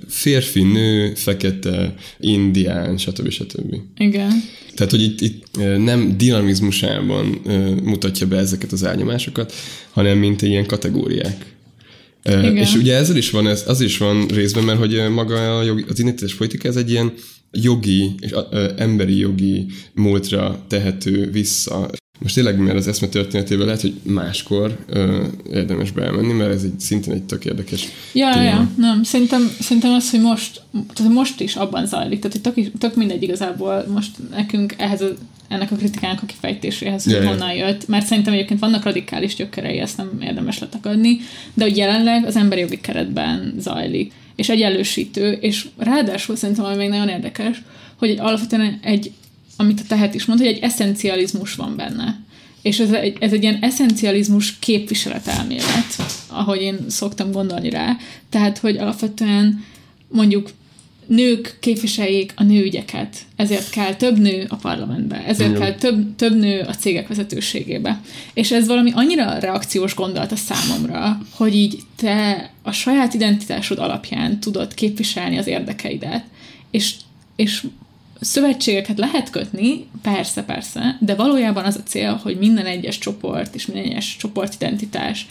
férfi, nő, fekete, indián, stb. stb. Igen. Tehát, hogy itt, itt nem dinamizmusában mutatja be ezeket az elnyomásokat, hanem mint ilyen kategóriák. Igen. És ugye ezzel is van, ez, az is van részben, mert hogy maga a jogi, az identitás politika, ez egy ilyen jogi és emberi jogi múltra tehető vissza. Most tényleg, mert az eszme történetében lehet, hogy máskor ö, érdemes beelmenni, mert ez egy szintén egy tök érdekes Ja, téma. ja, nem. Szerintem, szerintem az, hogy most, tehát most is abban zajlik, tehát hogy tök, tök mindegy igazából most nekünk ehhez a, ennek a kritikának a kifejtéséhez, hogy Ja, ja. honnan jött, mert szerintem egyébként vannak radikális gyökerei, ezt nem érdemes letakadni, de hogy jelenleg az emberi jogi keretben zajlik, és egyenlősítő, és ráadásul szerintem ami még nagyon érdekes, hogy egy alapvetően egy, amit a tehet is mond, hogy egy eszencializmus van benne. És ez egy, ez egy ilyen eszencializmus képviseletelmélet, ahogy én szoktam gondolni rá. Tehát, hogy alapvetően mondjuk nők képviseljék a nőügyeket, ezért kell több nő a parlamentbe, ezért Igen. kell több, több nő a cégek vezetőségébe. És ez valami annyira reakciós gondolat a számomra, hogy így te a saját identitásod alapján tudod képviselni az érdekeidet, és, és szövetségeket lehet kötni, persze, persze, de valójában az a cél, hogy minden egyes csoport és minden egyes csoportidentitás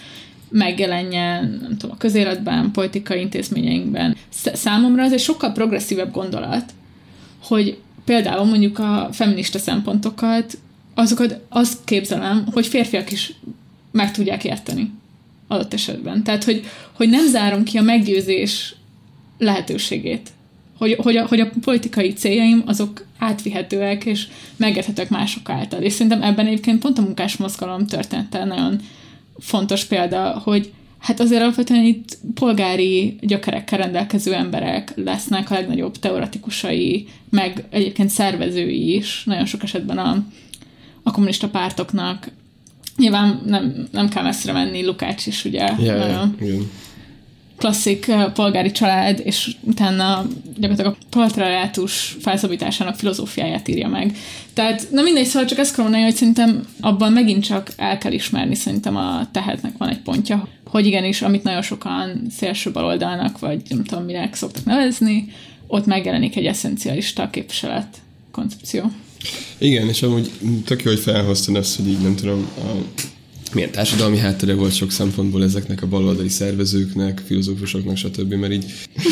megjelenjen, nem tudom, a közéletben, politikai intézményeinkben. Sz- Számomra ez egy sokkal progresszívebb gondolat, hogy például mondjuk a feminista szempontokat, azokat azt képzelem, hogy férfiak is meg tudják érteni adott esetben. Tehát, hogy, hogy nem zárom ki a meggyőzés lehetőségét. Hogy, hogy, a, hogy a politikai céljaim azok átvihetőek és megérthetőek mások által. És szerintem ebben egyébként pont a munkás mozgalom története nagyon fontos példa, hogy hát azért alapvetően itt polgári gyökerekkel rendelkező emberek lesznek a legnagyobb teoretikusai, meg egyébként szervezői is, nagyon sok esetben a, a kommunista pártoknak. Nyilván nem, nem kell messzire menni, Lukács is ugye ja, nagyon igen. Klasszik polgári család, és utána gyakorlatilag a patriarhátus felszabításának filozófiáját írja meg. Tehát, na mindegy, szóval csak ezt mondani, hogy szerintem abban megint csak el kell ismerni, szerintem a tehetnek van egy pontja, hogy igenis, amit nagyon sokan szélső baloldalnak, vagy nem tudom, minek szoktak nevezni, ott megjelenik egy eszencialista képviselet koncepció. Igen, és amúgy tök jó, hogy felhoztad ezt, hogy így nem tudom, a, milyen társadalmi háttere volt sok szempontból ezeknek a baloldali szervezőknek, filozófusoknak, stb. Mert így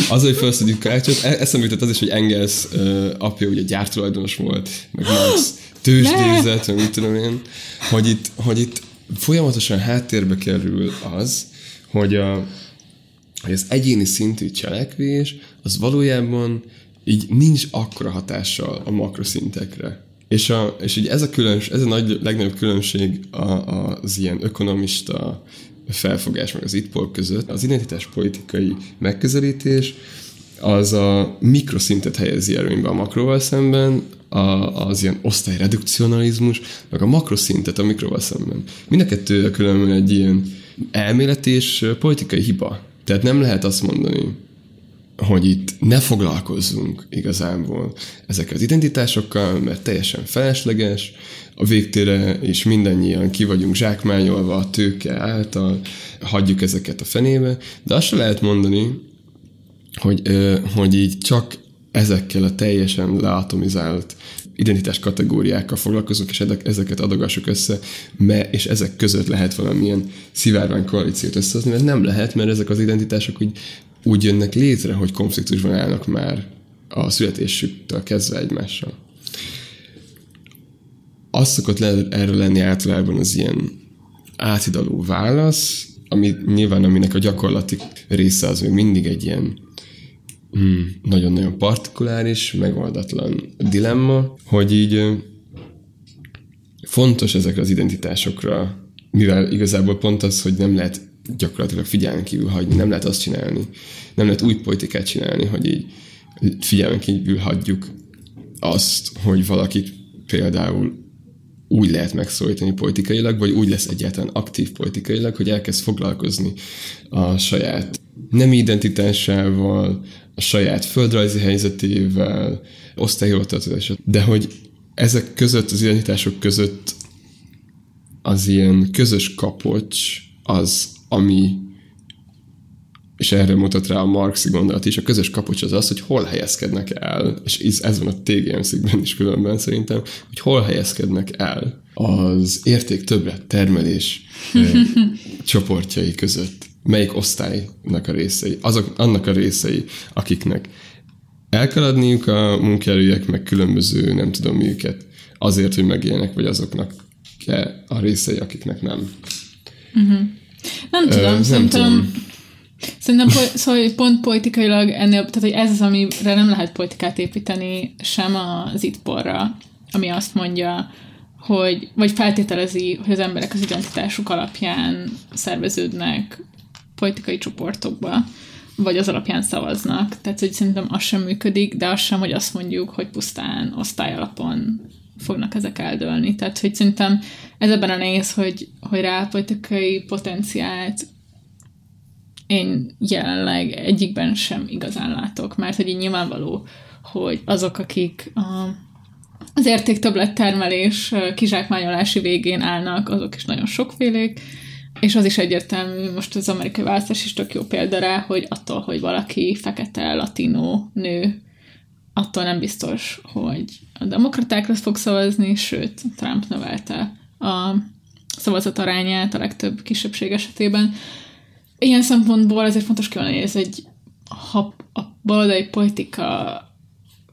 az, hogy felhoztad itt Karácsot, e- eszembe jutott az is, hogy Engels uh, apja ugye gyártulajdonos volt, meg Marx tőzsdézett, meg mit tudom én, hogy itt, hogy itt folyamatosan háttérbe kerül az, hogy a, hogy az egyéni szintű cselekvés az valójában így nincs akkora hatással a makroszintekre. És, a, és így ez a, különbs, ez a nagy, legnagyobb különbség a, a, az ilyen ökonomista felfogás meg az itpol között. Az identitás politikai megközelítés az a mikroszintet helyezi előnybe a makroval szemben, a, az ilyen osztályredukcionalizmus, meg a makroszintet a mikroval szemben. Mind a kettő különben egy ilyen elmélet és politikai hiba. Tehát nem lehet azt mondani, hogy itt ne foglalkozzunk igazából ezekkel az identitásokkal, mert teljesen felesleges, a végtére is mindannyian ki vagyunk zsákmányolva a tőke által, hagyjuk ezeket a fenébe, de azt se lehet mondani, hogy, hogy így csak ezekkel a teljesen leatomizált identitás kategóriákkal foglalkozunk, és ezeket adogassuk össze, me- és ezek között lehet valamilyen szivárvány koalíciót összehozni, mert nem lehet, mert ezek az identitások úgy, úgy jönnek létre, hogy konfliktusban állnak már a születésüktől kezdve egymással. Az szokott le- erről lenni általában az ilyen átidaló válasz, ami nyilván aminek a gyakorlati része az még mindig egy ilyen hmm, nagyon-nagyon partikuláris, megoldatlan dilemma, hogy így fontos ezekre az identitásokra, mivel igazából pont az, hogy nem lehet gyakorlatilag figyelmen kívül hagyni. Nem lehet azt csinálni. Nem lehet új politikát csinálni, hogy így figyelmen kívül hagyjuk azt, hogy valakit például úgy lehet megszólítani politikailag, vagy úgy lesz egyáltalán aktív politikailag, hogy elkezd foglalkozni a saját nem identitásával, a saját földrajzi helyzetével, osztályhivataltozása. De hogy ezek között, az identitások között az ilyen közös kapocs az, ami és erre mutat rá a marxi gondolat is, a közös kapocs az az, hogy hol helyezkednek el, és ez van a TGM is különben szerintem, hogy hol helyezkednek el az érték többlet termelés csoportjai között. Melyik osztálynak a részei, azok, annak a részei, akiknek el kell adniuk a munkaerőjek, meg különböző, nem tudom őket, azért, hogy megéljenek, vagy azoknak a részei, akiknek nem. Uh-huh. Nem tudom, Ö, szerintem... Nem tudom Szerintem szóval pont politikailag ennél, tehát hogy ez az, amire nem lehet politikát építeni sem az itporra, ami azt mondja, hogy, vagy feltételezi, hogy az emberek az identitásuk alapján szerveződnek politikai csoportokba, vagy az alapján szavaznak. Tehát, hogy szerintem az sem működik, de az sem, hogy azt mondjuk, hogy pusztán osztály alapon fognak ezek eldőlni. Tehát, hogy szerintem ez ebben a nehéz, hogy, hogy rá politikai potenciált én jelenleg egyikben sem igazán látok, mert hogy így nyilvánvaló, hogy azok, akik a, az értéktöblet termelés kizsákmányolási végén állnak, azok is nagyon sokfélék, és az is egyértelmű, most az amerikai választás is tök jó példa rá, hogy attól, hogy valaki fekete, latino, nő, attól nem biztos, hogy a demokratákra fog szavazni, sőt, Trump növelte a szavazat arányát a legtöbb kisebbség esetében, ilyen szempontból ezért fontos kimondani, hogy ez egy, ha a baloldali politika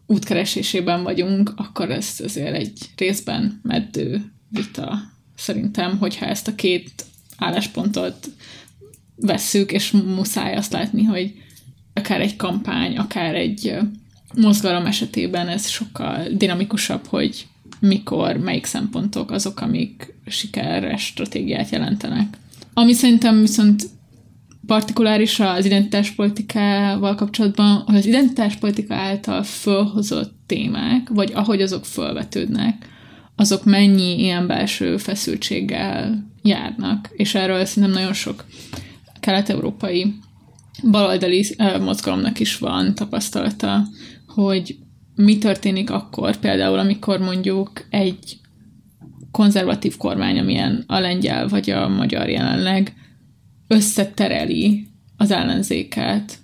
útkeresésében vagyunk, akkor ez azért egy részben meddő vita szerintem, hogyha ezt a két álláspontot vesszük, és muszáj azt látni, hogy akár egy kampány, akár egy mozgalom esetében ez sokkal dinamikusabb, hogy mikor, melyik szempontok azok, amik sikeres stratégiát jelentenek. Ami szerintem viszont partikuláris az identitáspolitikával kapcsolatban, hogy az identitáspolitika által fölhozott témák, vagy ahogy azok fölvetődnek, azok mennyi ilyen belső feszültséggel járnak. És erről szerintem nagyon sok kelet-európai baloldali mozgalomnak is van tapasztalata, hogy mi történik akkor, például amikor mondjuk egy konzervatív kormány, amilyen a lengyel vagy a magyar jelenleg, összetereli az ellenzéket,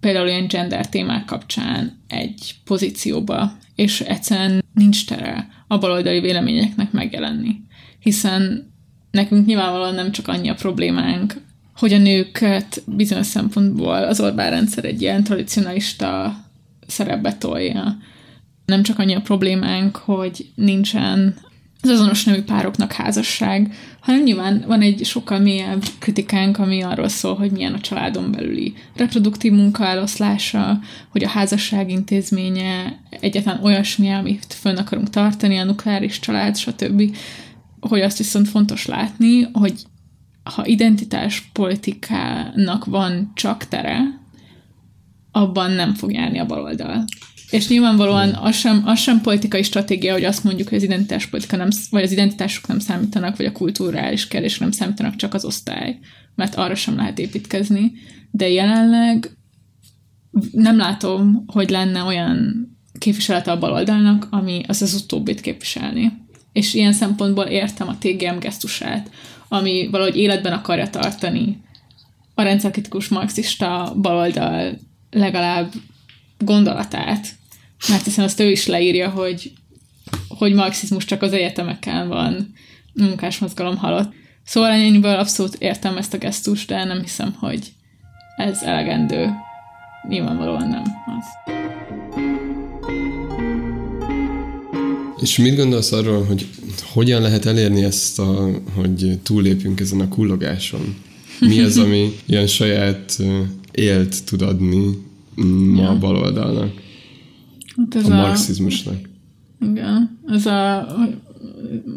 például ilyen gender témák kapcsán egy pozícióba, és egyszerűen nincs tere a baloldali véleményeknek megjelenni. Hiszen nekünk nyilvánvalóan nem csak annyi a problémánk, hogy a nőket bizonyos szempontból az Orbán rendszer egy ilyen tradicionalista szerepbe tolja. Nem csak annyi a problémánk, hogy nincsen az azonos nemű pároknak házasság, hanem nyilván van egy sokkal mélyebb kritikánk, ami arról szól, hogy milyen a családon belüli reproduktív munkaeloszlása, hogy a házasság intézménye egyetlen olyasmi, amit fönn akarunk tartani, a nukleáris család, stb. Hogy azt viszont fontos látni, hogy ha identitás politikának van csak tere, abban nem fog járni a baloldal. És nyilvánvalóan az sem, az sem politikai stratégia, hogy azt mondjuk, hogy az identitáspolitika nem, vagy az identitások nem számítanak, vagy a kulturális kérdések nem számítanak, csak az osztály, mert arra sem lehet építkezni. De jelenleg nem látom, hogy lenne olyan képviselete a baloldalnak, ami az az utóbbit képviselni. És ilyen szempontból értem a TGM gesztusát, ami valahogy életben akarja tartani a rendszerkritikus marxista baloldal legalább gondolatát, mert hiszen azt ő is leírja, hogy, hogy marxizmus csak az egyetemeken van, munkásmozgalom halott. Szóval ennyiből abszolút értem ezt a gesztust, de nem hiszem, hogy ez elegendő. Nyilvánvalóan nem az. És mit gondolsz arról, hogy hogyan lehet elérni ezt, a, hogy túllépjünk ezen a kullogáson? Mi az, ami ilyen saját élt tud adni ma ja. a baloldalnak? Hát ez a marxizmusnak. Igen, ez a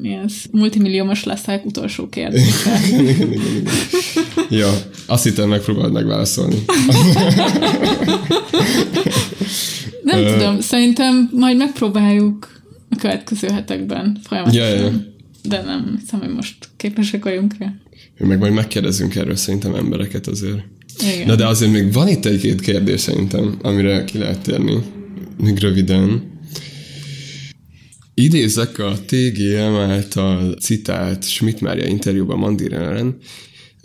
milyen multimilliómos leszek utolsó kérdése. igen, igen, igen. Ja, azt hittem megpróbáld megválaszolni. Nem tudom, szerintem majd megpróbáljuk a következő hetekben folyamatosan. Ja, ja. De nem hiszem, hogy most képesek vagyunk rá. Meg majd megkérdezünk erről szerintem embereket azért. Na de azért még van itt egy-két kérdés szerintem, amire ki lehet térni. Még röviden. Idézek a TGM által citált Schmidt Mária interjúban Mandir ellen.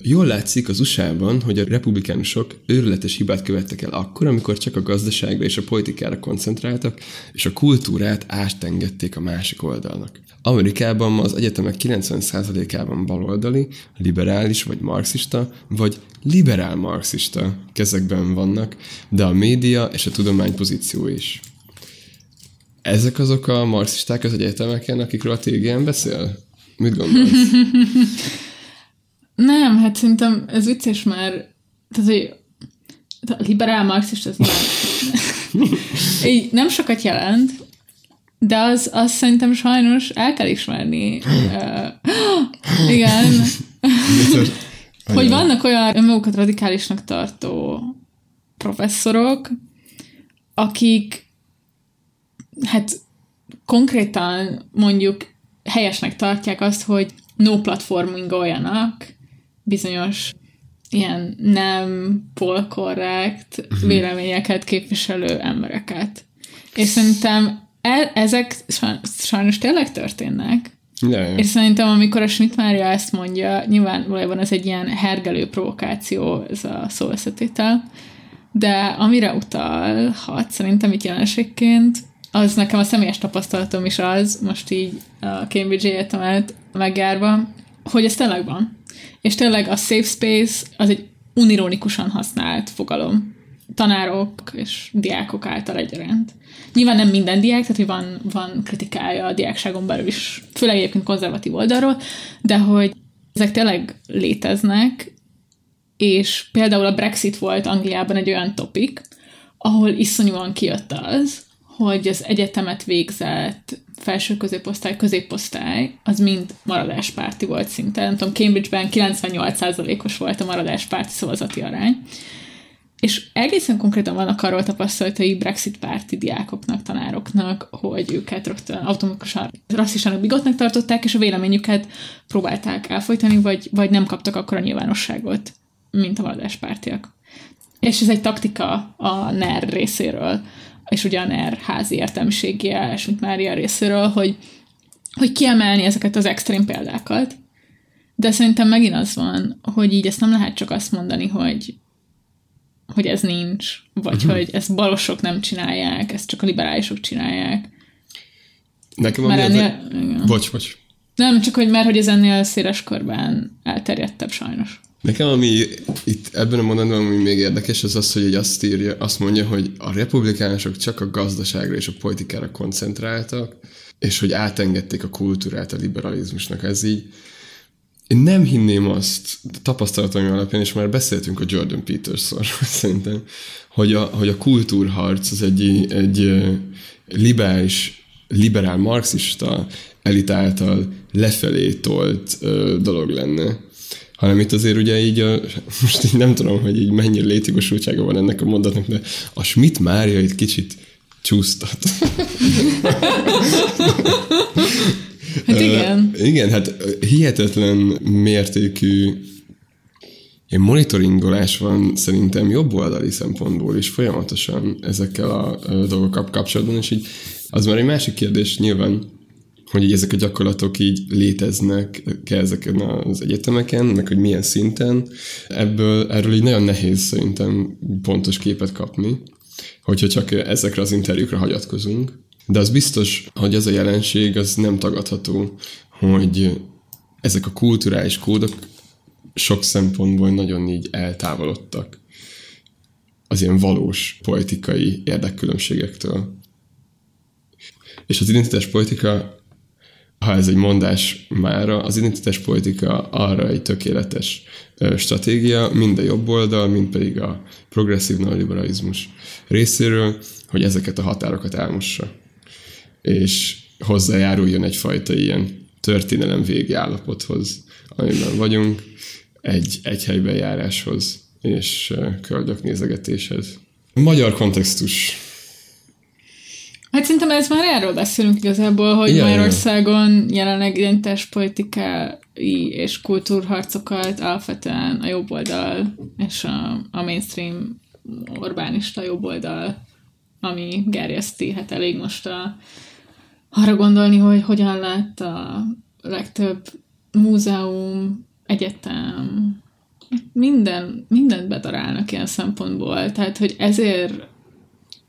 Jól látszik az USA-ban, hogy a republikánusok őrületes hibát követtek el akkor, amikor csak a gazdaságra és a politikára koncentráltak, és a kultúrát átengedték a másik oldalnak. Amerikában az egyetemek 90%-ában baloldali, liberális vagy marxista, vagy liberál marxista kezekben vannak, de a média és a tudomány pozíció is. Ezek azok a marxisták az egyetemeken, akikről a TGM beszél? Mit gondolsz? Nem, hát szerintem ez vicces már, tehát, hogy a liberál marxista az nyilván így nem sokat jelent, de az, az szerintem sajnos el kell ismerni. Uh, igen. hogy vannak olyan önmagukat radikálisnak tartó professzorok, akik hát konkrétan mondjuk helyesnek tartják azt, hogy no platformingoljanak bizonyos ilyen nem polkorrekt véleményeket képviselő embereket. És szerintem e- ezek sajnos tényleg történnek. Ja, És szerintem, amikor a Schmidt Mária ezt mondja, nyilván valójában ez egy ilyen hergelő provokáció, ez a szó összetétel, de amire utalhat szerintem itt jelenségként, az nekem a személyes tapasztalatom is az, most így a Cambridge Egyetemet megjárva, hogy ez tényleg van. És tényleg a safe space az egy unironikusan használt fogalom. Tanárok és diákok által egyaránt. Nyilván nem minden diák, tehát hogy van, van kritikája a diákságon belül is, főleg egyébként konzervatív oldalról, de hogy ezek tényleg léteznek, és például a Brexit volt Angliában egy olyan topik, ahol iszonyúan kijött az, hogy az egyetemet végzett felső középosztály, középosztály, az mind maradáspárti volt szinte. Nem tudom, Cambridge-ben 98%-os volt a maradáspárti szavazati arány. És egészen konkrétan vannak arról tapasztalatai Brexit párti diákoknak, tanároknak, hogy őket rögtön automatikusan rasszistának, bigotnak tartották, és a véleményüket próbálták elfolytani, vagy, vagy nem kaptak akkor a nyilvánosságot, mint a maradáspártiak. És ez egy taktika a NER részéről, és ugye a NER házi értelmiségie, mint Mária részéről, hogy, hogy kiemelni ezeket az extrém példákat. De szerintem megint az van, hogy így ezt nem lehet csak azt mondani, hogy hogy ez nincs, vagy uh-huh. hogy ezt balosok nem csinálják, ezt csak a liberálisok csinálják. Nekem Mert ennél, igen. Bocs, bocs. Nem, csak hogy mert hogy ez ennél széles körben elterjedtebb sajnos. Nekem, ami itt ebben a mondatban, ami még érdekes, az az, hogy így azt írja, azt mondja, hogy a republikánusok csak a gazdaságra és a politikára koncentráltak, és hogy átengedték a kultúrát a liberalizmusnak. Ez így, én nem hinném azt, tapasztalataim alapján, és már beszéltünk a Jordan Peterson szerintem, hogy a, hogy a kultúrharc az egy, egy liberális, liberál marxista elit által lefelé tolt dolog lenne. Hanem itt azért ugye így, a, most így nem tudom, hogy így mennyire létjogosultsága van ennek a mondatnak, de a Schmidt Mária egy kicsit csúsztat. Hát igen. Ö, igen, hát hihetetlen mértékű monitoringolás van szerintem jobb oldali szempontból is folyamatosan ezekkel a dolgokkal kapcsolatban, és így az már egy másik kérdés nyilván, hogy így ezek a gyakorlatok így léteznek -e ezeken az egyetemeken, meg hogy milyen szinten. Ebből, erről így nagyon nehéz szerintem pontos képet kapni, hogyha csak ezekre az interjúkra hagyatkozunk. De az biztos, hogy ez a jelenség az nem tagadható, hogy ezek a kulturális kódok sok szempontból nagyon így eltávolodtak az ilyen valós politikai érdekkülönbségektől. És az identitás politika, ha ez egy mondás mára, az identitás politika arra egy tökéletes stratégia, mind a jobb oldal, mind pedig a progresszív neoliberalizmus részéről, hogy ezeket a határokat elmossa. És hozzájáruljon egyfajta ilyen történelem végi állapothoz, amiben vagyunk, egy, egy helyben járáshoz és köldök nézegetéshez. Magyar kontextus. Hát szerintem ez már erről beszélünk igazából, hogy Ja, Magyarországon jelenleg identitáspolitikai és kultúrharcokat alapvetően a jobb oldal és a, a mainstream Orbánista jobb oldal, ami gerjeszti, hát elég most a, arra gondolni, hogy hogyan lett a legtöbb múzeum, egyetem, minden, mindent bedarálnak ilyen szempontból. Tehát, hogy ezért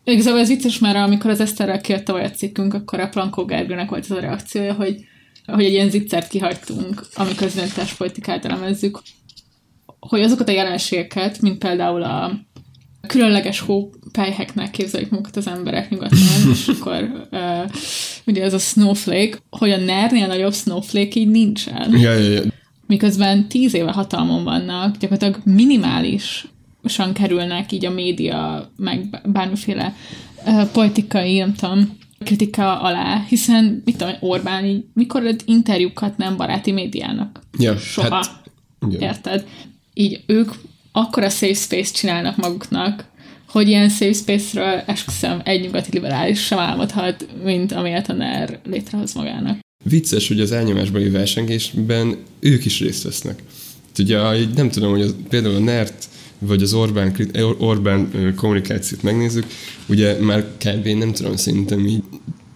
Igazából ez vicces, mert amikor az Eszterrel kijött a cikkünk, akkor a Plankó Gergőnek volt az a reakciója, hogy, hogy egy ilyen zicsert kihagytunk, amikor az politikát elemezzük, hogy azokat a jelenségeket, mint például a különleges hópelyheknek képzelik magukat az emberek nyugaton, és akkor uh, ugye ez a snowflake, hogy a NER-nél nagyobb snowflake így nincsen. Ja, ja, ja. Miközben tíz éve hatalmon vannak, gyakorlatilag minimális kerülnek így a média, meg bármiféle uh, politikai, nem tudom, kritika alá, hiszen, mit tudom, Orbán így, mikor ad interjúkat nem baráti médiának? Ja, Soha. hát. Érted? Így ők akkora safe space csinálnak maguknak, hogy ilyen safe space-ről esküszöm egy nyugati liberális sem álmodhat, mint amilyet a NER létrehoz magának. Vicces, hogy az elnyomásbeli versengésben ők is részt vesznek. Ugye, nem tudom, hogy az, például a NERT vagy az Orbán, krit- Orbán ö, kommunikációt megnézzük, ugye már kb. nem tudom, szerintem így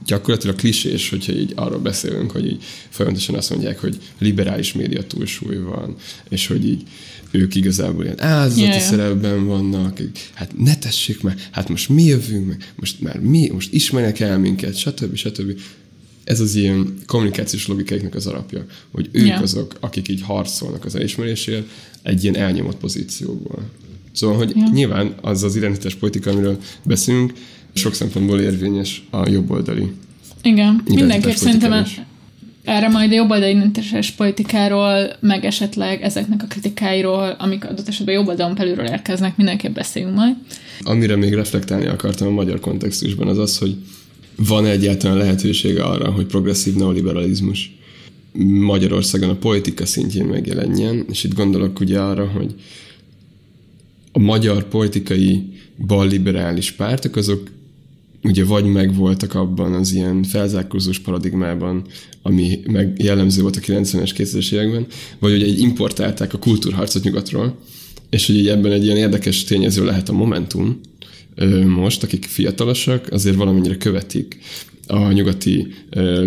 gyakorlatilag klisés, hogyha így arról beszélünk, hogy így folyamatosan azt mondják, hogy liberális média túlsúly van, és hogy így ők igazából ilyen áldozati ja. szerepben vannak, hát ne tessék már, hát most mi jövünk meg, most már mi, most ismernek el minket, stb. stb. Ez az ilyen kommunikációs logikáiknak az alapja, hogy ők Ja. azok, akik így harcolnak az elismerésért egy ilyen elnyomott pozícióból. Szóval, hogy Ja. nyilván az az identitás politika, amiről beszélünk, sok szempontból érvényes a jobboldali. Igen, mindenképp szerintem is. erre majd a jobboldali identitásos politikáról, meg esetleg ezeknek a kritikáiról, amik adott esetben jobboldalon belülről érkeznek, mindenképp beszéljünk majd. Amire még reflektálni akartam a magyar kontextusban, az az, hogy van egyáltalán lehetősége arra, hogy progresszív neoliberalizmus Magyarországon a politika szintjén megjelenjen, és itt gondolok ugye arra, hogy a magyar politikai balliberális pártok azok ugye vagy megvoltak abban az ilyen felzárkózós paradigmában, ami meg jellemző volt a 90-es, 2000-es években, vagy ugye így importálták a kultúrharcot nyugatról, és hogy ebben egy ilyen érdekes tényező lehet a Momentum most, akik fiatalosak, azért valamennyire követik a nyugati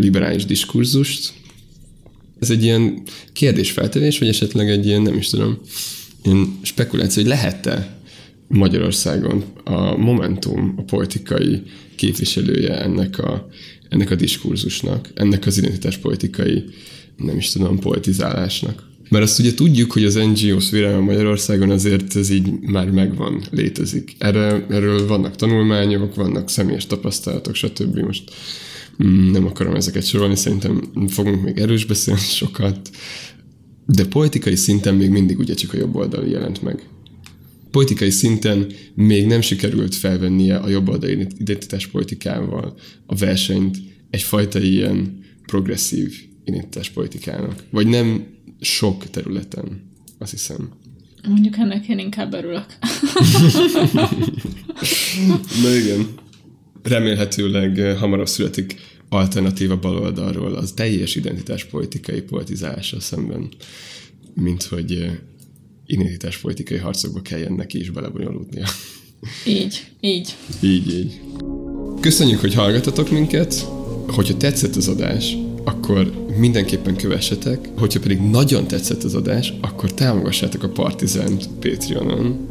liberális diskurzust. Ez egy ilyen kérdésfeltevés, vagy esetleg egy ilyen, nem is tudom, ilyen spekuláció, hogy lehet-e Magyarországon a Momentum a politikai képviselője ennek a, ennek a diskurzusnak, ennek az identitáspolitikai, nem is tudom, politizálásnak. Mert azt ugye tudjuk, hogy az NGO szférában Magyarországon azért ez így már megvan, létezik. Erre, erről vannak tanulmányok, vannak személyes tapasztalatok, stb. Most mm, nem akarom ezeket sorolni, szerintem fogunk még erős beszélni sokat. De politikai szinten még mindig ugye csak a jobb oldal jelent meg politikai szinten még nem sikerült felvennie a jobboldali identitáspolitikával a versenyt egyfajta ilyen progresszív identitáspolitikának. Vagy nem sok területen, azt hiszem. Mondjuk ennek én inkább örülök. Na igen. Remélhetőleg eh, hamarabb születik alternatíva baloldalról az teljes identitáspolitikai politizálással szemben, mint hogy eh, identitáspolitikai harcokba kelljen neki is belebonyolódnia. Így, így. Így, így. Köszönjük, hogy hallgatatok minket. Hogyha tetszett az adás, akkor mindenképpen kövessetek. Hogyha pedig nagyon tetszett az adás, akkor támogassátok a Partizánt Patreonon,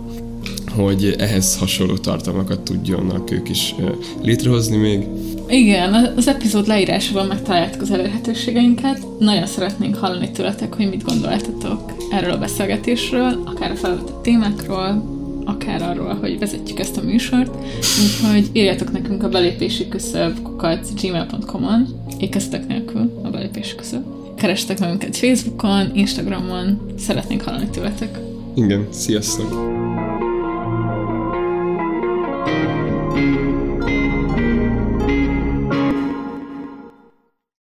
hogy ehhez hasonló tartalmakat tudjanak ők is létrehozni még. Igen, az epizód leírásában megtaláljátok az elérhetőségeinket. Nagyon szeretnénk hallani tőletek, hogy mit gondoltatok erről a beszélgetésről, akár a felvetett témákról, akár arról, hogy vezetjük ezt a műsort. Úgyhogy írjatok nekünk a belépési küszöb kukat gmail.com-on, ékeztek nélkül a belépési küszöb. Kerestek meg minket Facebookon, Instagramon, szeretnénk hallani tőletek. Igen, sziasztok!